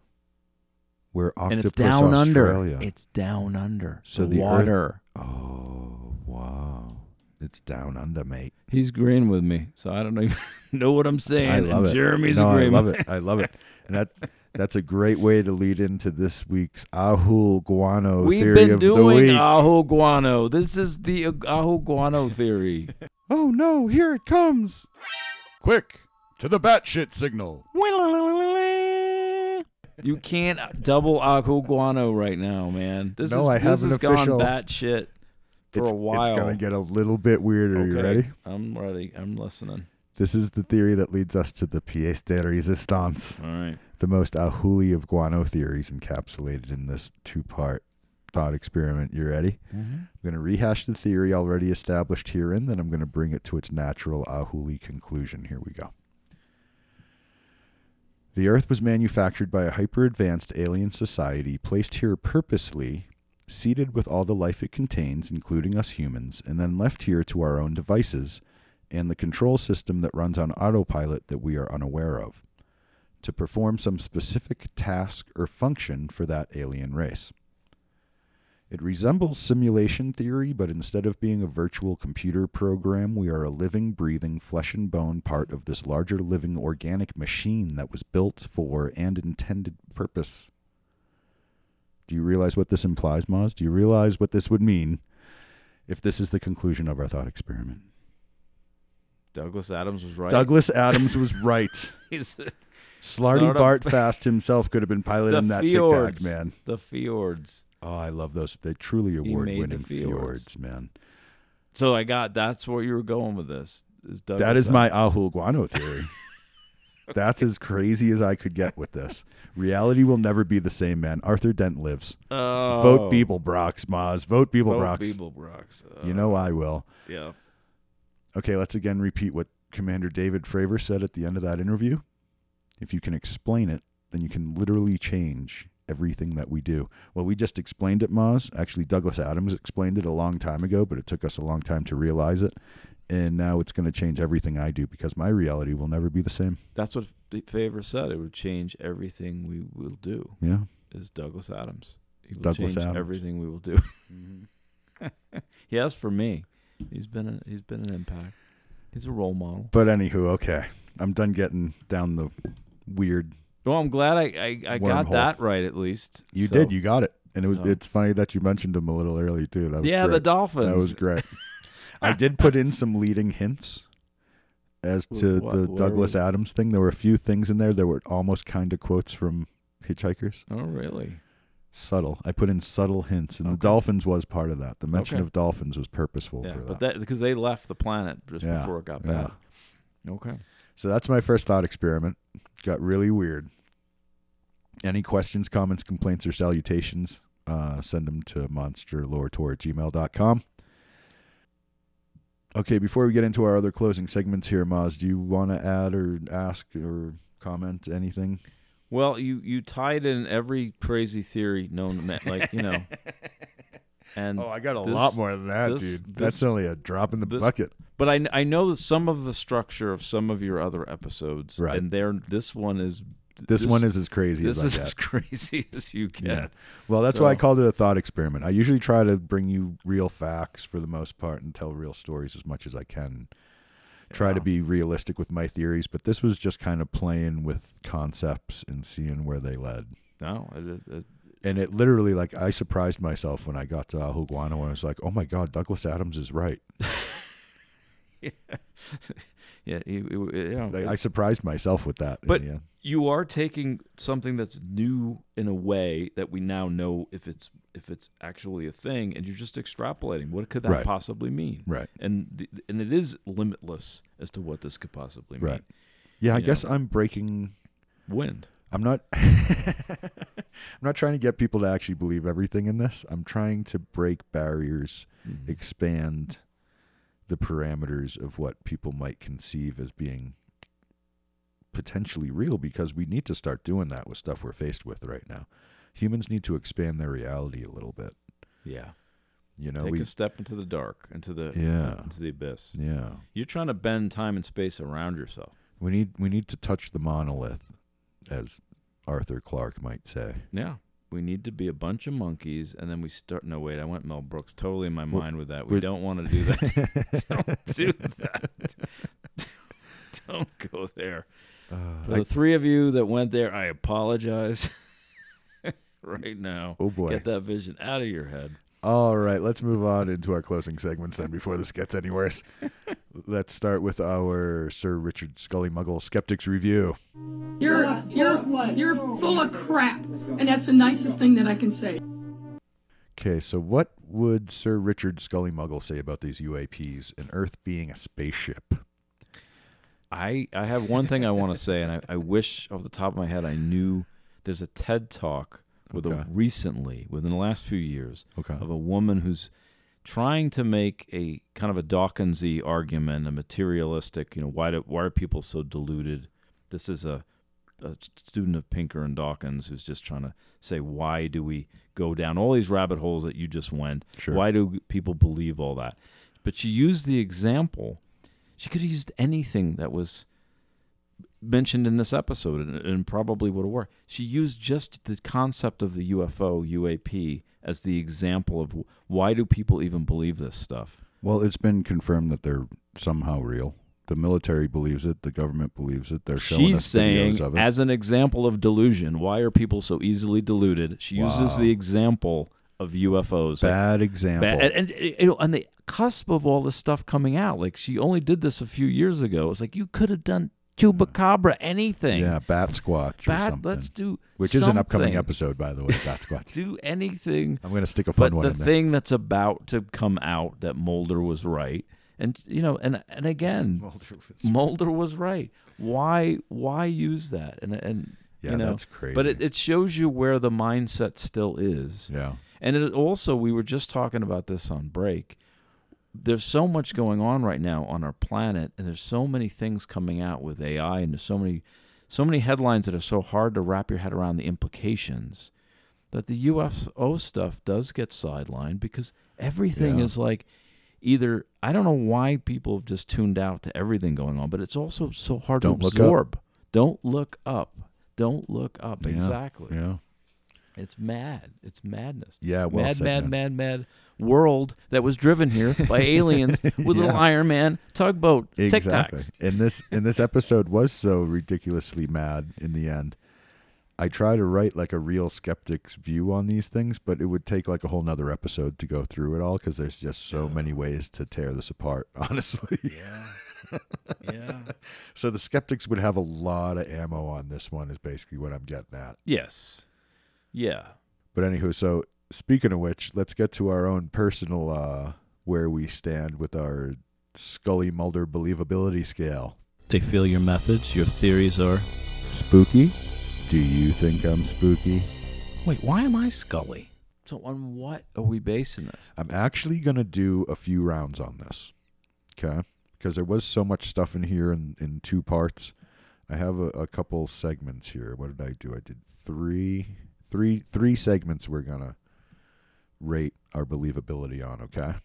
Speaker 3: We're octopus
Speaker 2: and it's down
Speaker 3: Australia.
Speaker 2: under. It's down under.
Speaker 3: So
Speaker 2: the,
Speaker 3: the Earth-
Speaker 2: water.
Speaker 3: oh, wow. It's down under, mate.
Speaker 2: He's agreeing with me, so I don't even know what I'm saying.
Speaker 3: I love
Speaker 2: and
Speaker 3: it.
Speaker 2: Jeremy's
Speaker 3: no, I love it. I love it. And that that's a great way to lead into this week's Ahul Guano theory.
Speaker 2: We've
Speaker 3: theory
Speaker 2: been
Speaker 3: of the
Speaker 2: doing
Speaker 3: week.
Speaker 2: ahu guano. This is the uh, ahu guano theory.
Speaker 3: oh no, here it comes.
Speaker 1: Quick, to the batshit signal.
Speaker 2: You can't double ahu guano right now, man. This
Speaker 3: No,
Speaker 2: is
Speaker 3: I
Speaker 2: this
Speaker 3: have an
Speaker 2: has
Speaker 3: official-
Speaker 2: gone batshit for
Speaker 3: It's,
Speaker 2: a while.
Speaker 3: it's gonna get a little bit weirder.
Speaker 2: okay,
Speaker 3: You ready?
Speaker 2: I'm ready. I'm listening.
Speaker 3: This is the theory that leads us to the pièce de résistance.
Speaker 2: All right.
Speaker 3: The most ahuli of guano theories encapsulated in this two part thought experiment. You ready? Mm-hmm. I'm going to rehash the theory already established herein, then I'm going to bring it to its natural ahuli conclusion. Here we go. The Earth was manufactured by a hyper advanced alien society placed here purposely, seeded with all the life it contains, including us humans, and then left here to our own devices and the control system that runs on autopilot that we are unaware of to perform some specific task or function for that alien race. It resembles simulation theory, but instead of being a virtual computer program, we are a living, breathing, flesh and bone part of this larger living organic machine that was built for and intended purpose. Do you realize what this implies, Moz? Do you realize what this would mean if this is the conclusion of our thought experiment?
Speaker 2: Douglas Adams was right.
Speaker 3: Douglas Adams was right.
Speaker 2: He's
Speaker 3: Slarty
Speaker 2: up-
Speaker 3: Bart Fast himself could have been piloting that Tic Tac,
Speaker 2: fjords.
Speaker 3: man.
Speaker 2: the fjords.
Speaker 3: Oh, I love those. They're truly award winning
Speaker 2: fjords.
Speaker 3: fjords, man.
Speaker 2: So I got that's where you were going with this. Is
Speaker 3: That is
Speaker 2: Adams.
Speaker 3: my Ahul Guano theory. That's as crazy as I could get with this. Reality will never be the same, man. Arthur Dent lives.
Speaker 2: oh,
Speaker 3: Vote Beeblebrox, Maz. Vote
Speaker 2: Vote
Speaker 3: Beeblebrox.
Speaker 2: Beeblebrox.
Speaker 3: you
Speaker 2: Uh,
Speaker 3: know I will.
Speaker 2: Yeah.
Speaker 3: Okay, let's again repeat what Commander David Fravor said at the end of that interview. If you can explain it, then you can literally change everything that we do. Well, we just explained it, Maz. Actually, Douglas Adams explained it a long time ago, but it took us a long time to realize it. And now it's going to change everything I do because my reality will never be the same.
Speaker 2: That's what F- Fravor said. It would change everything we will do.
Speaker 3: Yeah.
Speaker 2: Is Douglas Adams? He will
Speaker 3: Douglas
Speaker 2: change
Speaker 3: Adams.
Speaker 2: everything we will do. he has for me. He's been a, he's been an impact. He's a role model.
Speaker 3: But anywho, okay. I'm done getting down the weird.
Speaker 2: Well, I'm glad I I, I got
Speaker 3: Wormhole.
Speaker 2: that right at least.
Speaker 3: You
Speaker 2: So-
Speaker 3: did. You got it. And it was. It's funny that you mentioned him a little early too. That was
Speaker 2: yeah, the
Speaker 3: great.
Speaker 2: Dolphins.
Speaker 3: That was great. I did put in some leading hints as to
Speaker 2: What-
Speaker 3: the Douglas Adams thing. There were a few things in there that were almost kind of quotes from Hitchhikers.
Speaker 2: oh, really?
Speaker 3: subtle. I put in subtle hints, and the dolphins was part of that. The mention
Speaker 2: Okay.
Speaker 3: of dolphins was purposeful
Speaker 2: Yeah,
Speaker 3: for
Speaker 2: but
Speaker 3: that.
Speaker 2: that because they left the planet just
Speaker 3: Yeah,
Speaker 2: before it got
Speaker 3: yeah.
Speaker 2: bad. Okay.
Speaker 3: So that's my first thought experiment. Got really weird. Any questions, comments, complaints, or salutations, uh, send them to monsterloretour at gmail.com. Okay, before we get into our other closing segments here, Maz, do you want to add or ask or comment anything?
Speaker 2: Well, you you tied in every crazy theory known to man, like you know, and
Speaker 3: Oh, I got a
Speaker 2: this-
Speaker 3: lot more than that,
Speaker 2: this-
Speaker 3: dude.
Speaker 2: this-
Speaker 3: That's only a drop in the
Speaker 2: this-
Speaker 3: bucket.
Speaker 2: but I I know that some of the structure of some of your other episodes,
Speaker 3: Right.
Speaker 2: And there, this one is
Speaker 3: This, one is as crazy
Speaker 2: this
Speaker 3: as
Speaker 2: is
Speaker 3: I
Speaker 2: as crazy as you get.
Speaker 3: Yeah. Well, that's why I called it a thought experiment. I usually try to bring you real facts for the most part and tell real stories as much as I can. Try to be realistic with my theories, but this was just kind of playing with concepts and seeing where they led.
Speaker 2: No, it, it, it-
Speaker 3: And it literally, like, I surprised myself when I got to Ahuguano and I was like, oh my God, Douglas Adams is right.
Speaker 2: yeah, he, he- you know,
Speaker 3: Like, I surprised myself with that.
Speaker 2: But- you are taking something that's new in a way that we now know if it's if it's actually a thing, and you're just extrapolating. What could that
Speaker 3: Right.
Speaker 2: possibly mean?
Speaker 3: Right.
Speaker 2: And the, and it is limitless as to what this could possibly mean.
Speaker 3: Right. Yeah, I
Speaker 2: You
Speaker 3: guess
Speaker 2: know.
Speaker 3: I'm breaking
Speaker 2: Wind.
Speaker 3: I'm not not trying to get people to actually believe everything in this. I'm trying to break barriers,
Speaker 2: Mhm.
Speaker 3: expand the parameters of what people might conceive as being potentially real because we need to start doing that with stuff we're faced with right now. Humans need to expand their reality a little bit.
Speaker 2: Yeah.
Speaker 3: You know,
Speaker 2: Take
Speaker 3: we
Speaker 2: a step into the dark, into the
Speaker 3: Yeah.
Speaker 2: into the abyss.
Speaker 3: yeah.
Speaker 2: You're trying to bend time and space around yourself.
Speaker 3: We need we need to touch the monolith as Arthur Clarke might say.
Speaker 2: Yeah. We need to be a bunch of monkeys, and then we start. No, wait, I went Mel Brooks totally in my mind with that. We
Speaker 3: we're-
Speaker 2: don't want to do that. don't do that. don't go there.
Speaker 3: Uh,
Speaker 2: For
Speaker 3: I-
Speaker 2: the three of you that went there, I apologize. right now,
Speaker 3: oh boy.
Speaker 2: get that vision out of your head.
Speaker 3: All right, let's move on into our closing segments then before this gets any worse. let's start with our Sir Richard Scully Muggle Skeptics review.
Speaker 4: You're you're you're full of crap, and that's the nicest thing that I can say.
Speaker 3: Okay, so what would Sir Richard Scully Muggle say about these UAPs and Earth being a spaceship?
Speaker 2: I I have one thing I want to say, and I, I wish off the top of my head I knew. There's a TED talk with
Speaker 3: Okay.
Speaker 2: a recently within the last few years
Speaker 3: Okay.
Speaker 2: of a woman who's trying to make a kind of a Dawkinsy argument, a materialistic. You know, why do why are people so deluded? This is a, a student of Pinker and Dawkins who's just trying to say why do we go down all these rabbit holes that you just went?
Speaker 3: Sure.
Speaker 2: Why do people believe all that? But she used the example. She could have used anything that was mentioned in this episode and, and probably would have worked. She used just the concept of the UFO, UAP, as the example of why do people even believe this stuff?
Speaker 3: Well, it's been confirmed that they're somehow real. The military believes it. The government believes it. They're showing
Speaker 2: She's
Speaker 3: us
Speaker 2: saying,
Speaker 3: videos of it.
Speaker 2: as an example of delusion, why are people so easily deluded? She uses
Speaker 3: Wow.
Speaker 2: the example of UFOs.
Speaker 3: Bad example.
Speaker 2: Ba- and, and you know, on the cusp of all this stuff coming out, like she only did this a few years ago. It's like you could have done chupacabra, anything.
Speaker 3: yeah, Bat Squatch or
Speaker 2: Bat,
Speaker 3: something.
Speaker 2: let's do
Speaker 3: Which is an upcoming episode, by the way, Bat Squatch.
Speaker 2: Do anything.
Speaker 3: I'm going to stick a fun
Speaker 2: But
Speaker 3: one
Speaker 2: the
Speaker 3: in there.
Speaker 2: thing that's about to come out that Mulder was right, and you know, and and again, Mulder was right. Why why use that? And and
Speaker 3: Yeah,
Speaker 2: you know,
Speaker 3: that's crazy.
Speaker 2: But it, it shows you where the mindset still is.
Speaker 3: yeah.
Speaker 2: And it also, we were just talking about this on break. There's so much going on right now on our planet, and there's so many things coming out with AI, and there's so many, so many headlines that are so hard to wrap your head around the implications. That the UFO stuff does get sidelined because everything
Speaker 3: Yeah.
Speaker 2: is like either I don't know why people have just tuned out to everything going on, but it's also so hard
Speaker 3: Don't
Speaker 2: to
Speaker 3: look up.
Speaker 2: Don't look up. Don't look up.
Speaker 3: Yeah,
Speaker 2: Exactly.
Speaker 3: Yeah.
Speaker 2: It's mad. It's madness.
Speaker 3: Yeah, well
Speaker 2: mad,
Speaker 3: said,
Speaker 2: mad,
Speaker 3: man.
Speaker 2: mad, mad world that was driven here by aliens with a little Iron Man tugboat. Tic
Speaker 3: Exactly.
Speaker 2: Tacs.
Speaker 3: And this and this episode was so ridiculously mad in the end. I try to write like a real skeptic's view on these things, but it would take like a whole nother episode to go through it all because there's just so many ways to tear this apart, honestly.
Speaker 2: Yeah. yeah.
Speaker 3: so the skeptics would have a lot of ammo on this one, is basically what I'm getting at.
Speaker 2: Yes. Yeah.
Speaker 3: But anywho, so speaking of which, let's get to our own personal uh where we stand with our Scully Mulder believability scale.
Speaker 2: They feel your methods, your theories are.
Speaker 3: Spooky? Do you think I'm spooky?
Speaker 2: Wait, why am I Scully? So on what are we basing this?
Speaker 3: I'm actually going to do a few rounds on this. Okay? Because there was so much stuff in here in, in two parts. I have a, a couple segments here. What did I do? I did three three three segments we're going to rate our believability on, okay?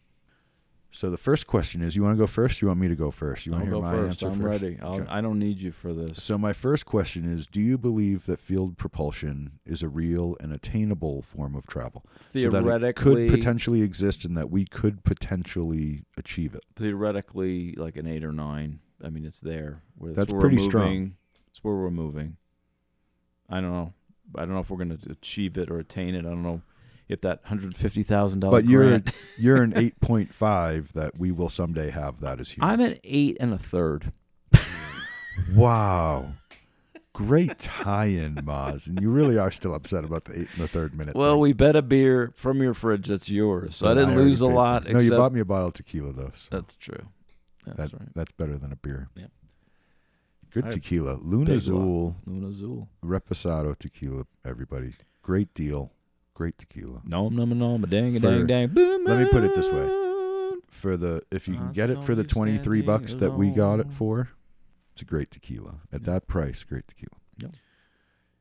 Speaker 3: So the first question is, you want to go first? Or you want me to go first? You want to hear
Speaker 2: go
Speaker 3: my
Speaker 2: first.
Speaker 3: answer
Speaker 2: I'm
Speaker 3: first?
Speaker 2: ready. I'll,
Speaker 3: Okay.
Speaker 2: I don't need you for this.
Speaker 3: So my first question is, do you believe that field propulsion is a real and attainable form of travel? So that it
Speaker 2: Theoretically,
Speaker 3: could potentially exist and that we could potentially achieve it.
Speaker 2: theoretically, like an eight or nine. I mean, it's there. Where
Speaker 3: That's pretty
Speaker 2: we're
Speaker 3: strong.
Speaker 2: It's where we're moving. I don't know. I don't know if we're going to achieve it or attain it. I don't know if that hundred fifty thousand dollars.
Speaker 3: But you're you're an eight point five that we will someday have that as humans.
Speaker 2: I'm at eight and a third.
Speaker 3: wow. Great tie-in, Maz, and you really are still upset about the eight and the third minute.
Speaker 2: Well,
Speaker 3: thing.
Speaker 2: we bet a beer from your fridge that's yours, so I didn't
Speaker 3: already
Speaker 2: lose a lot.
Speaker 3: No, you bought me a bottle of tequila though. So
Speaker 2: That's true. That's
Speaker 3: that,
Speaker 2: right.
Speaker 3: that's better than a beer.
Speaker 2: Yep.
Speaker 3: Good
Speaker 2: I
Speaker 3: tequila, Luna
Speaker 2: big
Speaker 3: Azul,
Speaker 2: Luna Azul.
Speaker 3: Reposado tequila. Everybody, great deal, great tequila.
Speaker 2: Nom nom nom, a dang a
Speaker 3: For-
Speaker 2: dang dang.
Speaker 3: let me put it this way. For the if you can
Speaker 2: I
Speaker 3: get it for the twenty three
Speaker 2: standing
Speaker 3: bucks that we got it for, it's a great tequila at
Speaker 2: Yeah.
Speaker 3: that price. Great tequila.
Speaker 2: Yep.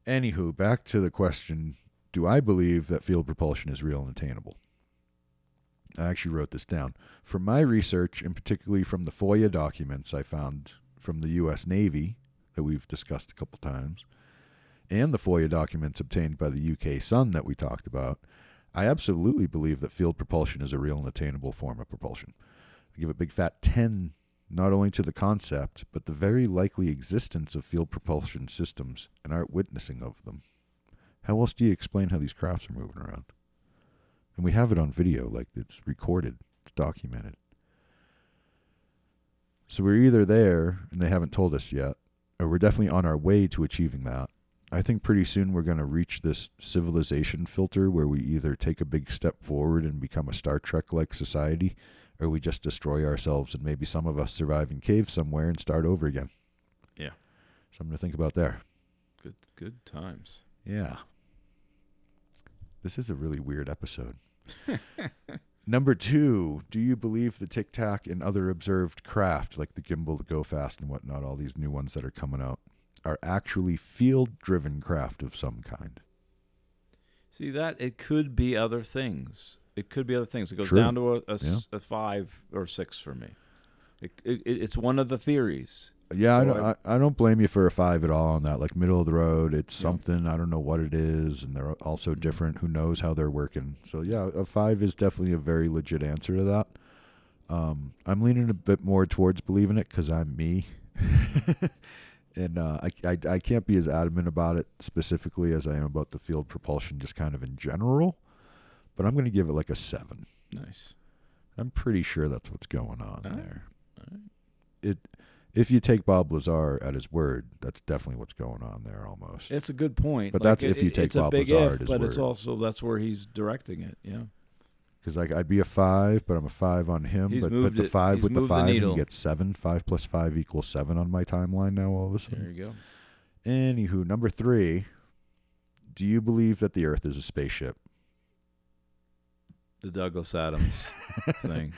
Speaker 3: Anywho, back to the question: Do I believe that field propulsion is real and attainable? I actually wrote this down. From my research, and particularly from the FOIA documents I found from the U.S. Navy that we've discussed a couple times, and the FOIA documents obtained by the UK Sun that we talked about, I absolutely believe that field propulsion is a real and attainable form of propulsion. I give a big fat 10 not only to the concept, but the very likely existence of field propulsion systems and our witnessing of them. How else do you explain how these crafts are moving around? And we have it on video, like it's recorded, it's documented. So we're either there and they haven't told us yet, or we're definitely on our way to achieving that. I think pretty soon we're going to reach this civilization filter where we either take a big step forward and become a Star Trek like society, or we just destroy ourselves and maybe some of us survive in caves somewhere and start over again.
Speaker 2: Yeah.
Speaker 3: Something to think about there.
Speaker 2: Good good times.
Speaker 3: Yeah. This is a really weird episode. Number two, do you believe the Tic Tac and other observed craft, like the gimbal, the Go Fast, and whatnot, all these new ones that are coming out, are actually field driven craft of some kind?
Speaker 2: See that it could be other things. It could be other things. It goes
Speaker 3: True.
Speaker 2: down to a five or six for me. It, it, it's one of the theories.
Speaker 3: Yeah, I don't. I, I don't blame you for a five at all on that. Like middle of the road, it's
Speaker 2: Yeah.
Speaker 3: something. I don't know what it is, and they're also
Speaker 2: Mhm.
Speaker 3: different. Who knows how they're working? So yeah, a five is definitely a very legit answer to that. Um, I'm leaning a bit more towards believing it because I'm me, and uh, I, I I can't be as adamant about it specifically as I am about the field propulsion, just kind of in general. But I'm going to give it like a seven.
Speaker 2: Nice.
Speaker 3: I'm pretty sure that's what's going on there.
Speaker 2: Alright.
Speaker 3: It if you take Bob Lazar at his word, that's definitely what's going on there almost.
Speaker 2: It's a good point.
Speaker 3: But
Speaker 2: Like,
Speaker 3: that's if you take Bob Lazar
Speaker 2: if,
Speaker 3: at his
Speaker 2: but it's also that's where he's directing it. Yeah.
Speaker 3: Because like I'd be a five, but I'm a five on him.
Speaker 2: He's
Speaker 3: but but the five with the
Speaker 2: moved the
Speaker 3: five, and you get seven. Five plus five equals seven on my timeline now. All of a sudden, There
Speaker 2: you go.
Speaker 3: Anywho, number three. Do you believe that the Earth is a spaceship?
Speaker 2: The Douglas Adams thing.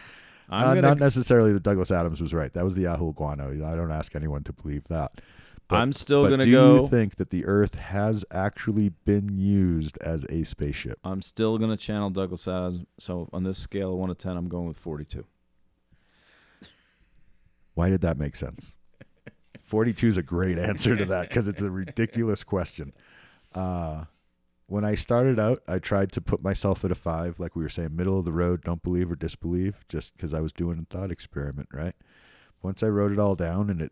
Speaker 3: Uh, not necessarily that Douglas Adams was right. That was the Yahoo Guano. I don't ask anyone to believe that. But-
Speaker 2: I'm still gonna go.
Speaker 3: do you think that the Earth has actually been used as a spaceship?
Speaker 2: I'm still gonna channel Douglas Adams. So on this scale of one to ten, I'm going with 42.
Speaker 3: Why did that make sense? 42 is a great answer to that because it's a ridiculous question. Uh, when I started out, I tried to put myself at a five, like we were saying, middle of the road, don't believe or disbelieve, just because I was doing a thought experiment, right? Once I wrote it all down and it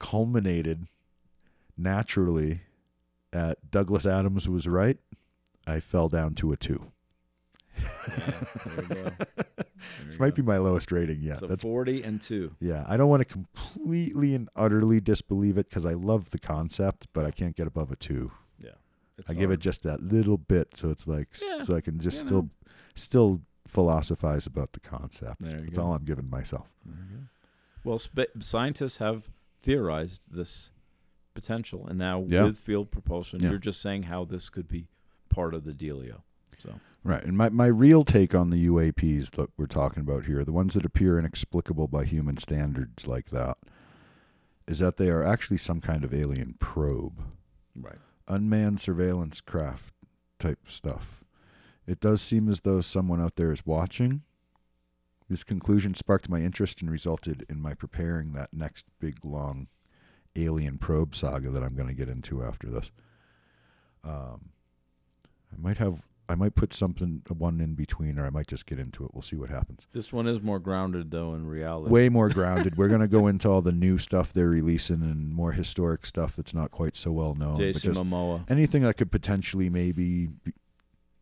Speaker 3: culminated naturally at Douglas Adams was right, I fell down to a two.
Speaker 2: there you go. There
Speaker 3: Which
Speaker 2: you
Speaker 3: might be my lowest rating yet.
Speaker 2: so
Speaker 3: That's
Speaker 2: 40 and two.
Speaker 3: yeah, I don't want to completely and utterly disbelieve it because I love the concept, but I can't get above a two.
Speaker 2: It's
Speaker 3: I give it just that little bit, so it's like,
Speaker 2: Yeah,
Speaker 3: so I can just still,
Speaker 2: know.
Speaker 3: still philosophize about the concept. That's
Speaker 2: go.
Speaker 3: all I'm giving myself.
Speaker 2: There you go. Well, spa- scientists have theorized this potential, and now
Speaker 3: Yeah.
Speaker 2: with field propulsion,
Speaker 3: Yeah.
Speaker 2: you're just saying how this could be part of the dealio. So
Speaker 3: Right. And my, my real take on the UAPs that we're talking about here, the ones that appear inexplicable by human standards like that, is that they are actually some kind of alien probe,
Speaker 2: right,
Speaker 3: unmanned surveillance craft type stuff. It does seem as though someone out there is watching. This conclusion sparked my interest and resulted in my preparing that next big long alien probe saga that I'm going to get into after this. Um, I might have I might put something one in between, or I might just get into it. We'll see what happens.
Speaker 2: this one is more grounded though in reality.
Speaker 3: Way more grounded. We're going to go into all the new stuff they're releasing and more historic stuff that's not quite so well known. but
Speaker 2: Jason
Speaker 3: just
Speaker 2: Momoa.
Speaker 3: anything that could potentially maybe be,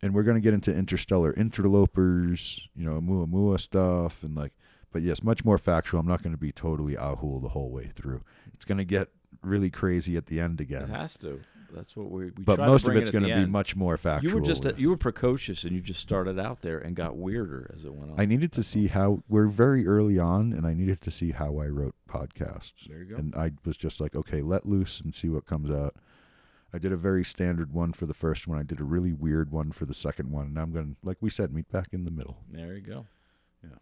Speaker 3: and we're going to get into interstellar interlopers you know Oumuamua stuff and like but yes much more factual i'm not going to be totally ahul the whole way through it's going to get really crazy at the end again.
Speaker 2: It has to. That's what we. we
Speaker 3: but most of it's going to be much more factual
Speaker 2: You were just
Speaker 3: with-
Speaker 2: you were precocious and you just started out there and got weirder as it went on.
Speaker 3: i needed to see how we're very early on and i needed to see how i wrote podcasts
Speaker 2: There you go.
Speaker 3: and i was just like okay let loose and see what comes out i did a very standard one for the first one i did a really weird one for the second one and i'm going to like we said meet back in the middle
Speaker 2: There you go.
Speaker 3: Yeah.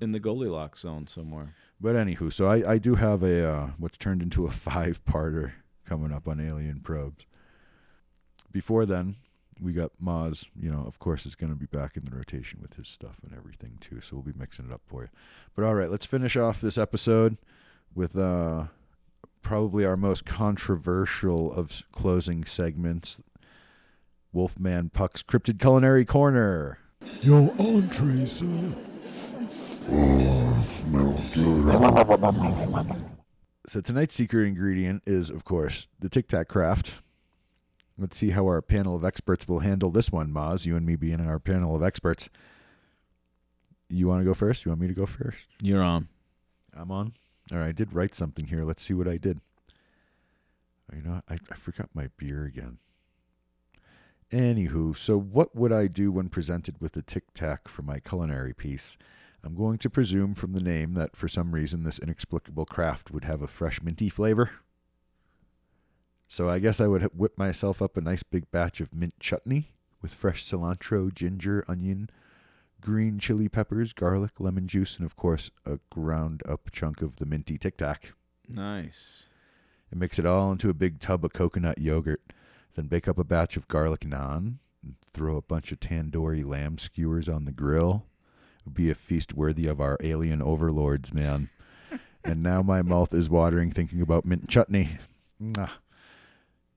Speaker 2: In the Goldilocks zone somewhere.
Speaker 3: But anywho, so I, I do have a uh, what's turned into a five parter coming up on alien probes. Before then, we got Maz. You know, of course, is going to be back in the rotation with his stuff and everything too. So we'll be mixing it up for you. But all right, let's finish off this episode with uh, probably our most controversial of closing segments. Wolfman Puck's Cryptid Culinary Corner.
Speaker 1: Your entree, sir. Oh, smells good.
Speaker 3: So tonight's secret ingredient is, of course, the Tic Tac craft. Let's see how our panel of experts will handle this one, Maz. You and me being our panel of experts. You want to go first? You want me to go first?
Speaker 2: You're on.
Speaker 3: I'm on. All right, I did write something here. Let's see what I did. Oh, You know, I, I forgot my beer again. Anywho, so what would I do when presented with a tic tac for my culinary piece? I'm going to presume from the name that for some reason this inexplicable craft would have a fresh minty flavor. So I guess I would whip myself up a nice big batch of mint chutney with fresh cilantro, ginger, onion, green chili peppers, garlic, lemon juice, and of course a ground up chunk of the minty tic tac.
Speaker 2: Nice.
Speaker 3: And mix it all into a big tub of coconut yogurt. Then bake up a batch of garlic naan and throw a bunch of tandoori lamb skewers on the grill. It would be a feast worthy of our alien overlords, man. and now my mouth is watering thinking about mint chutney. Mwah.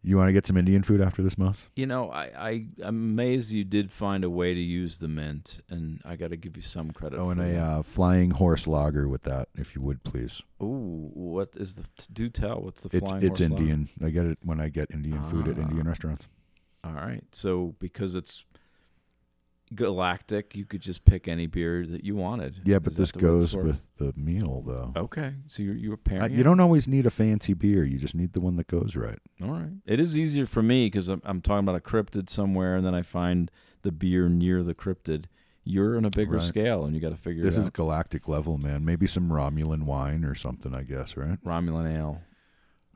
Speaker 3: You want to get some Indian food after this, Mouse?
Speaker 2: You know, I, I I'm amazed you did find a way to use the mint, and I got to give you some credit.
Speaker 3: Oh, and a uh, flying horse lager with that, if you would, please.
Speaker 2: Ooh, what is the? Do tell. What's the
Speaker 3: It's
Speaker 2: flying
Speaker 3: it's
Speaker 2: horse lager?
Speaker 3: Indian. I get it when I get Indian food at
Speaker 2: Ah.
Speaker 3: Indian restaurants.
Speaker 2: All right. So because it's galactic, you could just pick any beer that you wanted.
Speaker 3: Yeah, but
Speaker 2: Is
Speaker 3: this
Speaker 2: the way it's
Speaker 3: goes with the meal, though.
Speaker 2: Okay, so you're you're
Speaker 3: Uh, you
Speaker 2: it?
Speaker 3: don't always need a fancy beer. You just need the one that goes right.
Speaker 2: All right. It is easier for me because I'm I'm talking about a cryptid somewhere, and then I find the beer near the cryptid. You're on a bigger
Speaker 3: Right.
Speaker 2: scale, and you got to figure
Speaker 3: This is
Speaker 2: out.
Speaker 3: galactic level, man. Maybe some Romulan wine or something, I guess, right?
Speaker 2: Romulan ale.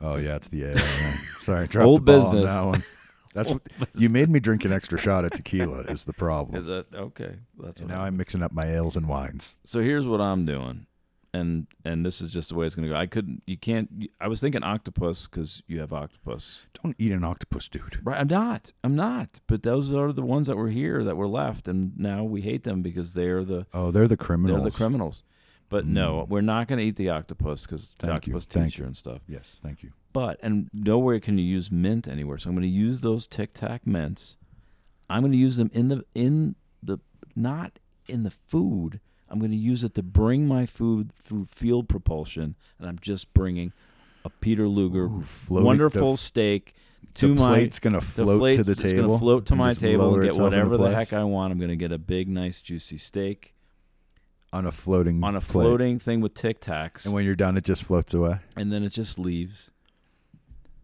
Speaker 3: Oh yeah, it's the ale. Sorry, dropped
Speaker 2: Old
Speaker 3: the ball on that one. That's oh, what you made me drink an extra shot of tequila. Is the problem?
Speaker 2: Is that okay? That's
Speaker 3: and now
Speaker 2: I'm-
Speaker 3: I'm mixing up my ales and wines.
Speaker 2: So here's what I'm doing, and and this is just the way it's gonna go. I couldn't. You can't. I was thinking octopus because you have octopus.
Speaker 3: Don't eat an octopus, dude.
Speaker 2: Right. I'm not. I'm not. But those are the ones that were here that were left, and now we hate them because they're the
Speaker 3: Oh, they're the criminals.
Speaker 2: they're the criminals. But no,
Speaker 3: Mm.
Speaker 2: we're not going to eat the octopus because the
Speaker 3: Thank you,
Speaker 2: octopus
Speaker 3: thank
Speaker 2: teacher
Speaker 3: you.
Speaker 2: and stuff.
Speaker 3: Yes, thank you.
Speaker 2: But and nowhere can you use mint anywhere. So I'm going to use those Tic Tac mints. I'm going to use them in the in the not in the food. I'm going to use it to bring my food through field propulsion, and I'm just bringing a Peter Luger
Speaker 3: Ooh, floating-
Speaker 2: wonderful
Speaker 3: the-
Speaker 2: steak to
Speaker 3: the
Speaker 2: my
Speaker 3: plate's gonna
Speaker 2: the
Speaker 3: float
Speaker 2: plate
Speaker 3: to the
Speaker 2: is gonna
Speaker 3: table.
Speaker 2: float to
Speaker 3: and
Speaker 2: my
Speaker 3: just
Speaker 2: table
Speaker 3: lower
Speaker 2: and get
Speaker 3: itself into
Speaker 2: whatever the heck I want. I'm going to get a big, nice, juicy steak
Speaker 3: on a floating
Speaker 2: on a
Speaker 3: plate.
Speaker 2: floating thing with Tic Tacs,
Speaker 3: And when you're done, it just floats away.
Speaker 2: and then it just leaves.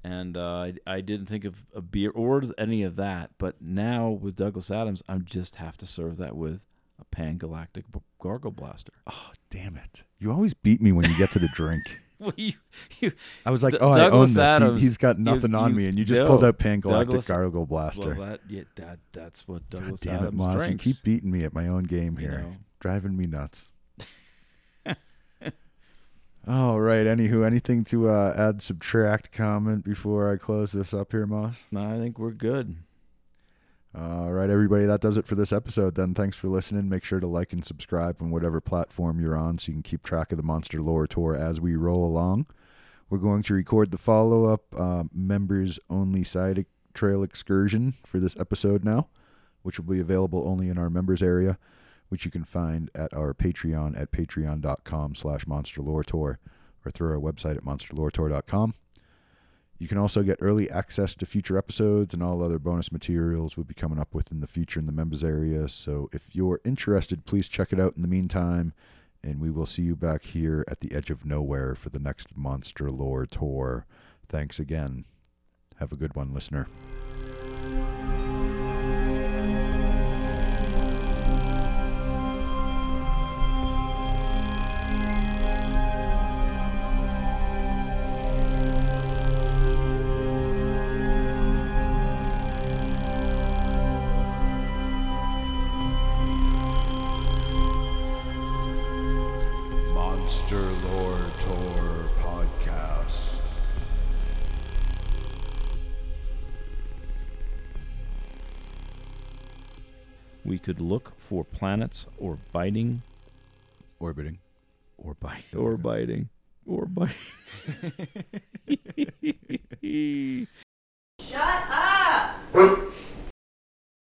Speaker 2: and uh, I, I didn't think of a beer or any of that. But now with Douglas Adams, I just have to serve that with a Pan Galactic Gargle Blaster.
Speaker 3: Oh, damn it! You always beat me when you get to the drink.
Speaker 2: Well, you, you,
Speaker 3: I was like,
Speaker 2: D-
Speaker 3: oh, I own this. He-
Speaker 2: Adams,
Speaker 3: he's got
Speaker 2: you-
Speaker 3: nothing on me, and you just
Speaker 2: no,
Speaker 3: pulled out Pan Galactic
Speaker 2: Douglas-
Speaker 3: Gargle Blaster.
Speaker 2: well, that, yeah, that that's what
Speaker 3: God
Speaker 2: Douglas
Speaker 3: damn it,
Speaker 2: Adams
Speaker 3: Moss! You keep beating me at my own game
Speaker 2: you
Speaker 3: here,
Speaker 2: know.
Speaker 3: Driving me nuts. All right. Anywho, anything to uh, add, subtract, comment before I close this up here, Moss?
Speaker 2: No, I think we're good.
Speaker 3: All right, everybody, that does it for this episode. Then, thanks for listening. Make sure to like and subscribe on whatever platform you're on so you can keep track of the Monster Lore Tour as we roll along. We're going to record the follow up uh, members only side trail excursion for this episode now, which will be available only in our members area, which you can find at our Patreon at patreon.com slash monster lore tour or through our website at monsterloretour.com. You can also get early access to future episodes and all other bonus materials we'll be coming up with in the future in the members area. So if you're interested, please check it out in the meantime. And we will see you back here at the edge of nowhere for the next Monster Lore tour. Thanks again. Have a good one, listener.
Speaker 2: could look for planets or biting.
Speaker 3: Orbiting.
Speaker 2: Or biting. Or biting. Or biting. Shut up!